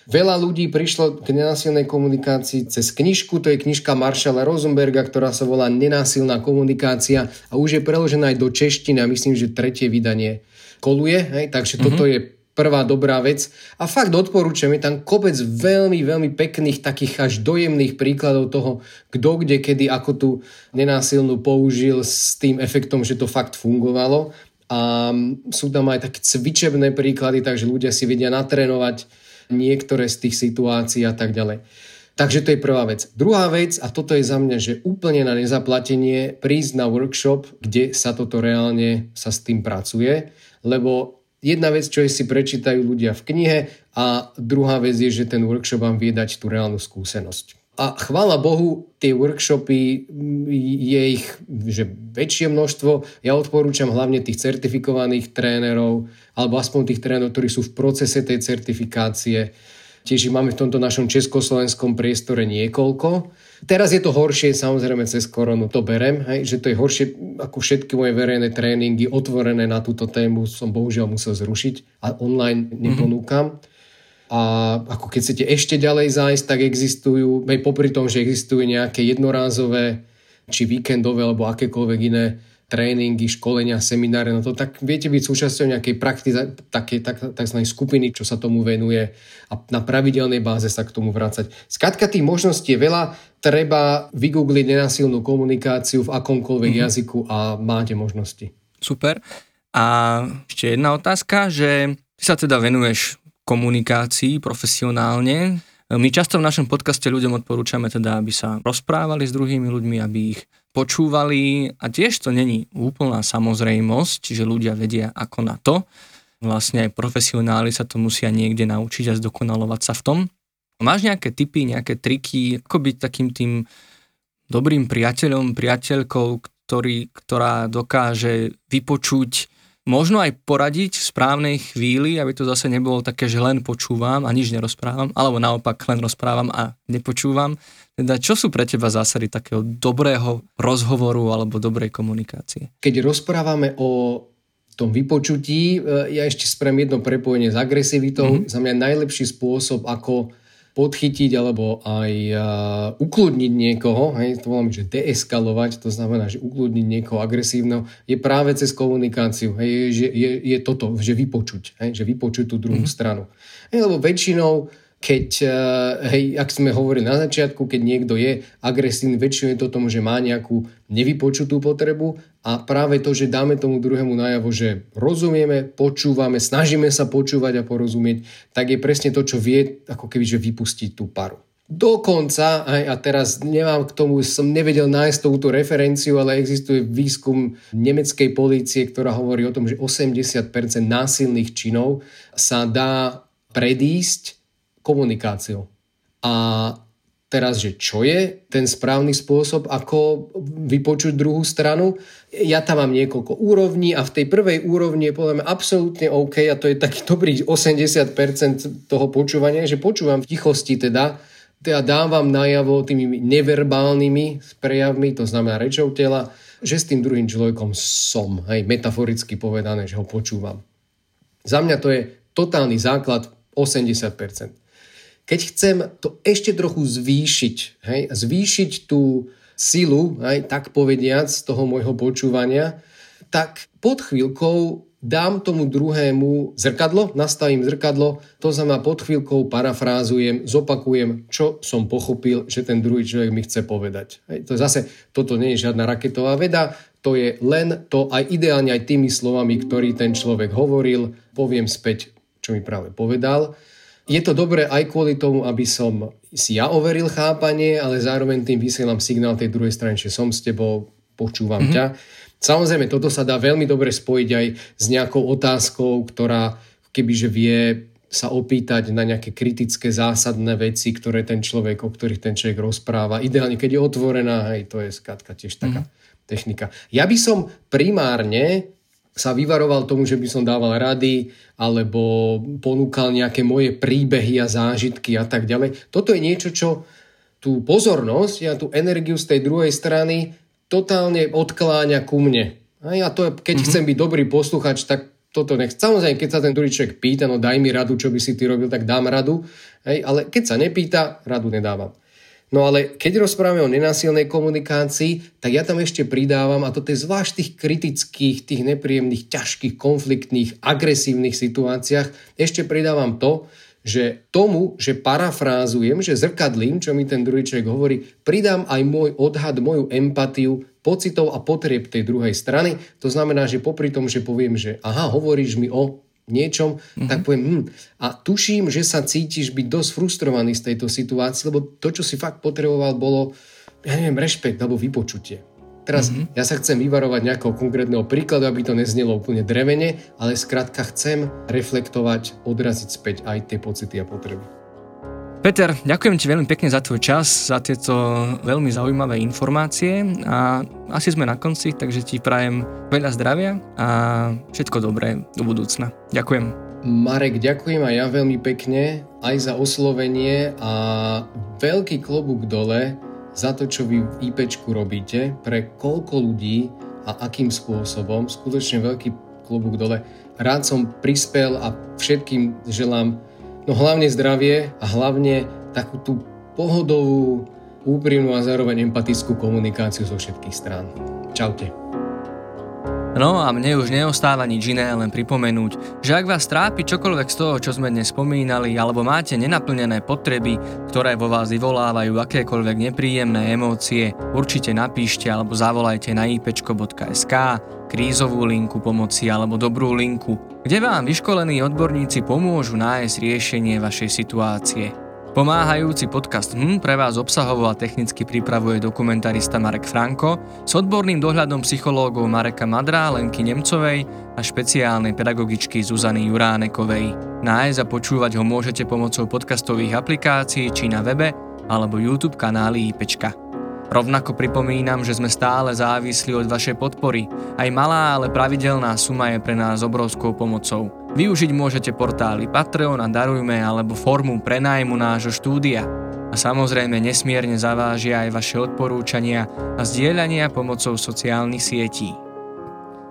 Veľa ľudí prišlo k nenásilnej komunikácii cez knižku, to je knižka Maršala Rosenberga, ktorá sa volá Nenásilná komunikácia a už je preložená aj do češtiny a myslím, že tretie vydanie koluje, hej? takže mm-hmm. toto je prvá dobrá vec. A fakt odporúčam, je tam kopec veľmi, veľmi pekných, takých až dojemných príkladov toho, kto kde, kedy, ako tú nenásilnú použil s tým efektom, že to fakt fungovalo. A sú tam aj také cvičebné príklady, takže ľudia si vedia natrénovať niektoré z tých situácií a tak ďalej. Takže to je prvá vec. Druhá vec, a toto je za mňa, že úplne na nezaplatenie, prísť na workshop, kde sa toto reálne sa s tým pracuje, lebo jedna vec, čo je si prečítajú ľudia v knihe a druhá vec je, že ten workshop vám vie dať tú reálnu skúsenosť. A chvála Bohu, tie workshopy, je ich že väčšie množstvo. Ja odporúčam hlavne tých certifikovaných trénerov, alebo aspoň tých trénerov, ktorí sú v procese tej certifikácie. Tiež ich máme v tomto našom československom priestore niekoľko. Teraz je to horšie, samozrejme cez koronu to berem, hej, že to je horšie ako všetky moje verejné tréningy otvorené na túto tému som bohužiaľ musel zrušiť a online neponúkam. Mm-hmm a ako keď chcete ešte ďalej zájsť, tak existujú, aj popri tom, že existujú nejaké jednorázové či víkendové alebo akékoľvek iné tréningy, školenia, semináre, no to tak viete byť súčasťou nejakej praktiza, také, tak, tzv. skupiny, čo sa tomu venuje a na pravidelnej báze sa k tomu vrácať. Skladka tých možností je veľa, treba vygoogliť nenasilnú komunikáciu v akomkoľvek mm-hmm. jazyku a máte možnosti. Super. A ešte jedna otázka, že ty sa teda venuješ komunikácii profesionálne. My často v našom podcaste ľuďom odporúčame teda, aby sa rozprávali s druhými ľuďmi, aby ich počúvali a tiež to není úplná samozrejmosť, čiže ľudia vedia ako na to. Vlastne aj profesionáli sa to musia niekde naučiť a zdokonalovať sa v tom. Máš nejaké typy, nejaké triky, ako byť takým tým dobrým priateľom, priateľkou, ktorý, ktorá dokáže vypočuť možno aj poradiť v správnej chvíli, aby to zase nebolo také, že len počúvam a nič nerozprávam, alebo naopak len rozprávam a nepočúvam. Teda čo sú pre teba zásady takého dobrého rozhovoru alebo dobrej komunikácie? Keď rozprávame o tom vypočutí, e, ja ešte spravím jedno prepojenie s agresivitou. Mm-hmm. Za mňa najlepší spôsob, ako podchytiť alebo aj uh, ukludniť niekoho, hej, to voláme, že deeskalovať, to znamená, že ukludniť niekoho agresívneho, je práve cez komunikáciu. Hej, že je, je toto, že vypočuť, hej, že vypočuť tú druhú mm-hmm. stranu. Hej, lebo väčšinou keď, eh, hej, ak sme hovorili na začiatku, keď niekto je agresívny, väčšinou je to tomu, že má nejakú nevypočutú potrebu a práve to, že dáme tomu druhému najavo, že rozumieme, počúvame, snažíme sa počúvať a porozumieť, tak je presne to, čo vie ako keby, že vypustiť tú paru. Dokonca, aj, a teraz nemám k tomu, som nevedel nájsť túto referenciu, ale existuje výskum nemeckej polície, ktorá hovorí o tom, že 80% násilných činov sa dá predísť komunikáciou. A teraz, že čo je ten správny spôsob, ako vypočuť druhú stranu. Ja tam mám niekoľko úrovní a v tej prvej úrovni je podľa mňa absolútne OK a to je taký dobrý 80% toho počúvania, že počúvam v tichosti teda, teda dávam najavo tými neverbálnymi prejavmi, to znamená rečou tela, že s tým druhým človekom som, hej, metaforicky povedané, že ho počúvam. Za mňa to je totálny základ 80%. Keď chcem to ešte trochu zvýšiť, hej, zvýšiť tú silu, hej, tak povediac, z toho môjho počúvania, tak pod chvíľkou dám tomu druhému zrkadlo, nastavím zrkadlo, to znamená pod chvíľkou parafrázujem, zopakujem, čo som pochopil, že ten druhý človek mi chce povedať. Hej, to zase, toto nie je žiadna raketová veda, to je len to aj ideálne aj tými slovami, ktorý ten človek hovoril, poviem späť, čo mi práve povedal. Je to dobré aj kvôli tomu, aby som si ja overil chápanie, ale zároveň tým vysielam signál tej druhej strane, že som s tebou, počúvam mm-hmm. ťa. Samozrejme, toto sa dá veľmi dobre spojiť aj s nejakou otázkou, ktorá kebyže vie sa opýtať na nejaké kritické zásadné veci, ktoré ten človek, o ktorých ten človek rozpráva. Ideálne, keď je otvorená, hej, to je skrátka tiež taká mm. technika. Ja by som primárne sa vyvaroval tomu, že by som dával rady alebo ponúkal nejaké moje príbehy a zážitky a tak ďalej. Toto je niečo, čo tú pozornosť a tú energiu z tej druhej strany totálne odkláňa ku mne. A to, keď mm-hmm. chcem byť dobrý posluchač, tak toto nech. Samozrejme, keď sa ten druhý človek pýta, no daj mi radu, čo by si ty robil, tak dám radu. Hej, ale keď sa nepýta, radu nedávam. No ale keď rozprávame o nenásilnej komunikácii, tak ja tam ešte pridávam, a toto je zvlášť tých kritických, tých nepríjemných, ťažkých, konfliktných, agresívnych situáciách, ešte pridávam to, že tomu, že parafrázujem, že zrkadlím, čo mi ten druhý človek hovorí, pridám aj môj odhad, moju empatiu, pocitov a potrieb tej druhej strany. To znamená, že popri tom, že poviem, že aha, hovoríš mi o niečom, mm-hmm. tak poviem, hm, a tuším, že sa cítiš byť dosť frustrovaný z tejto situácie, lebo to, čo si fakt potreboval, bolo, ja neviem, rešpekt alebo vypočutie. Teraz mm-hmm. ja sa chcem vyvarovať nejakého konkrétneho príkladu, aby to neznelo úplne drevene, ale skrátka chcem reflektovať, odraziť späť aj tie pocity a potreby. Peter, ďakujem ti veľmi pekne za tvoj čas, za tieto veľmi zaujímavé informácie a asi sme na konci, takže ti prajem veľa zdravia a všetko dobré do budúcna. Ďakujem. Marek, ďakujem aj ja veľmi pekne aj za oslovenie a veľký klobúk dole za to, čo vy v IPčku robíte, pre koľko ľudí a akým spôsobom. Skutočne veľký klobúk dole. Rád som prispel a všetkým želám no hlavne zdravie a hlavne takú tú pohodovú, úprimnú a zároveň empatickú komunikáciu zo všetkých strán. Čaute. No a mne už neostáva nič iné, len pripomenúť, že ak vás trápi čokoľvek z toho, čo sme dnes spomínali, alebo máte nenaplnené potreby, ktoré vo vás vyvolávajú akékoľvek nepríjemné emócie, určite napíšte alebo zavolajte na ipečko.sk, krízovú linku pomoci alebo dobrú linku, kde vám vyškolení odborníci pomôžu nájsť riešenie vašej situácie. Pomáhajúci podcast HM pre vás obsahovo a technicky pripravuje dokumentarista Marek Franko s odborným dohľadom psychológov Mareka Madra, Lenky Nemcovej a špeciálnej pedagogičky Zuzany Juránekovej. Nájsť a počúvať ho môžete pomocou podcastových aplikácií či na webe alebo YouTube kanály IPčka. Rovnako pripomínam, že sme stále závislí od vašej podpory. Aj malá, ale pravidelná suma je pre nás obrovskou pomocou. Využiť môžete portály Patreon a Darujme alebo formu prenájmu nášho štúdia. A samozrejme nesmierne zavážia aj vaše odporúčania a zdieľania pomocou sociálnych sietí.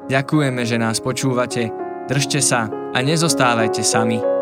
Ďakujeme, že nás počúvate, držte sa a nezostávajte sami.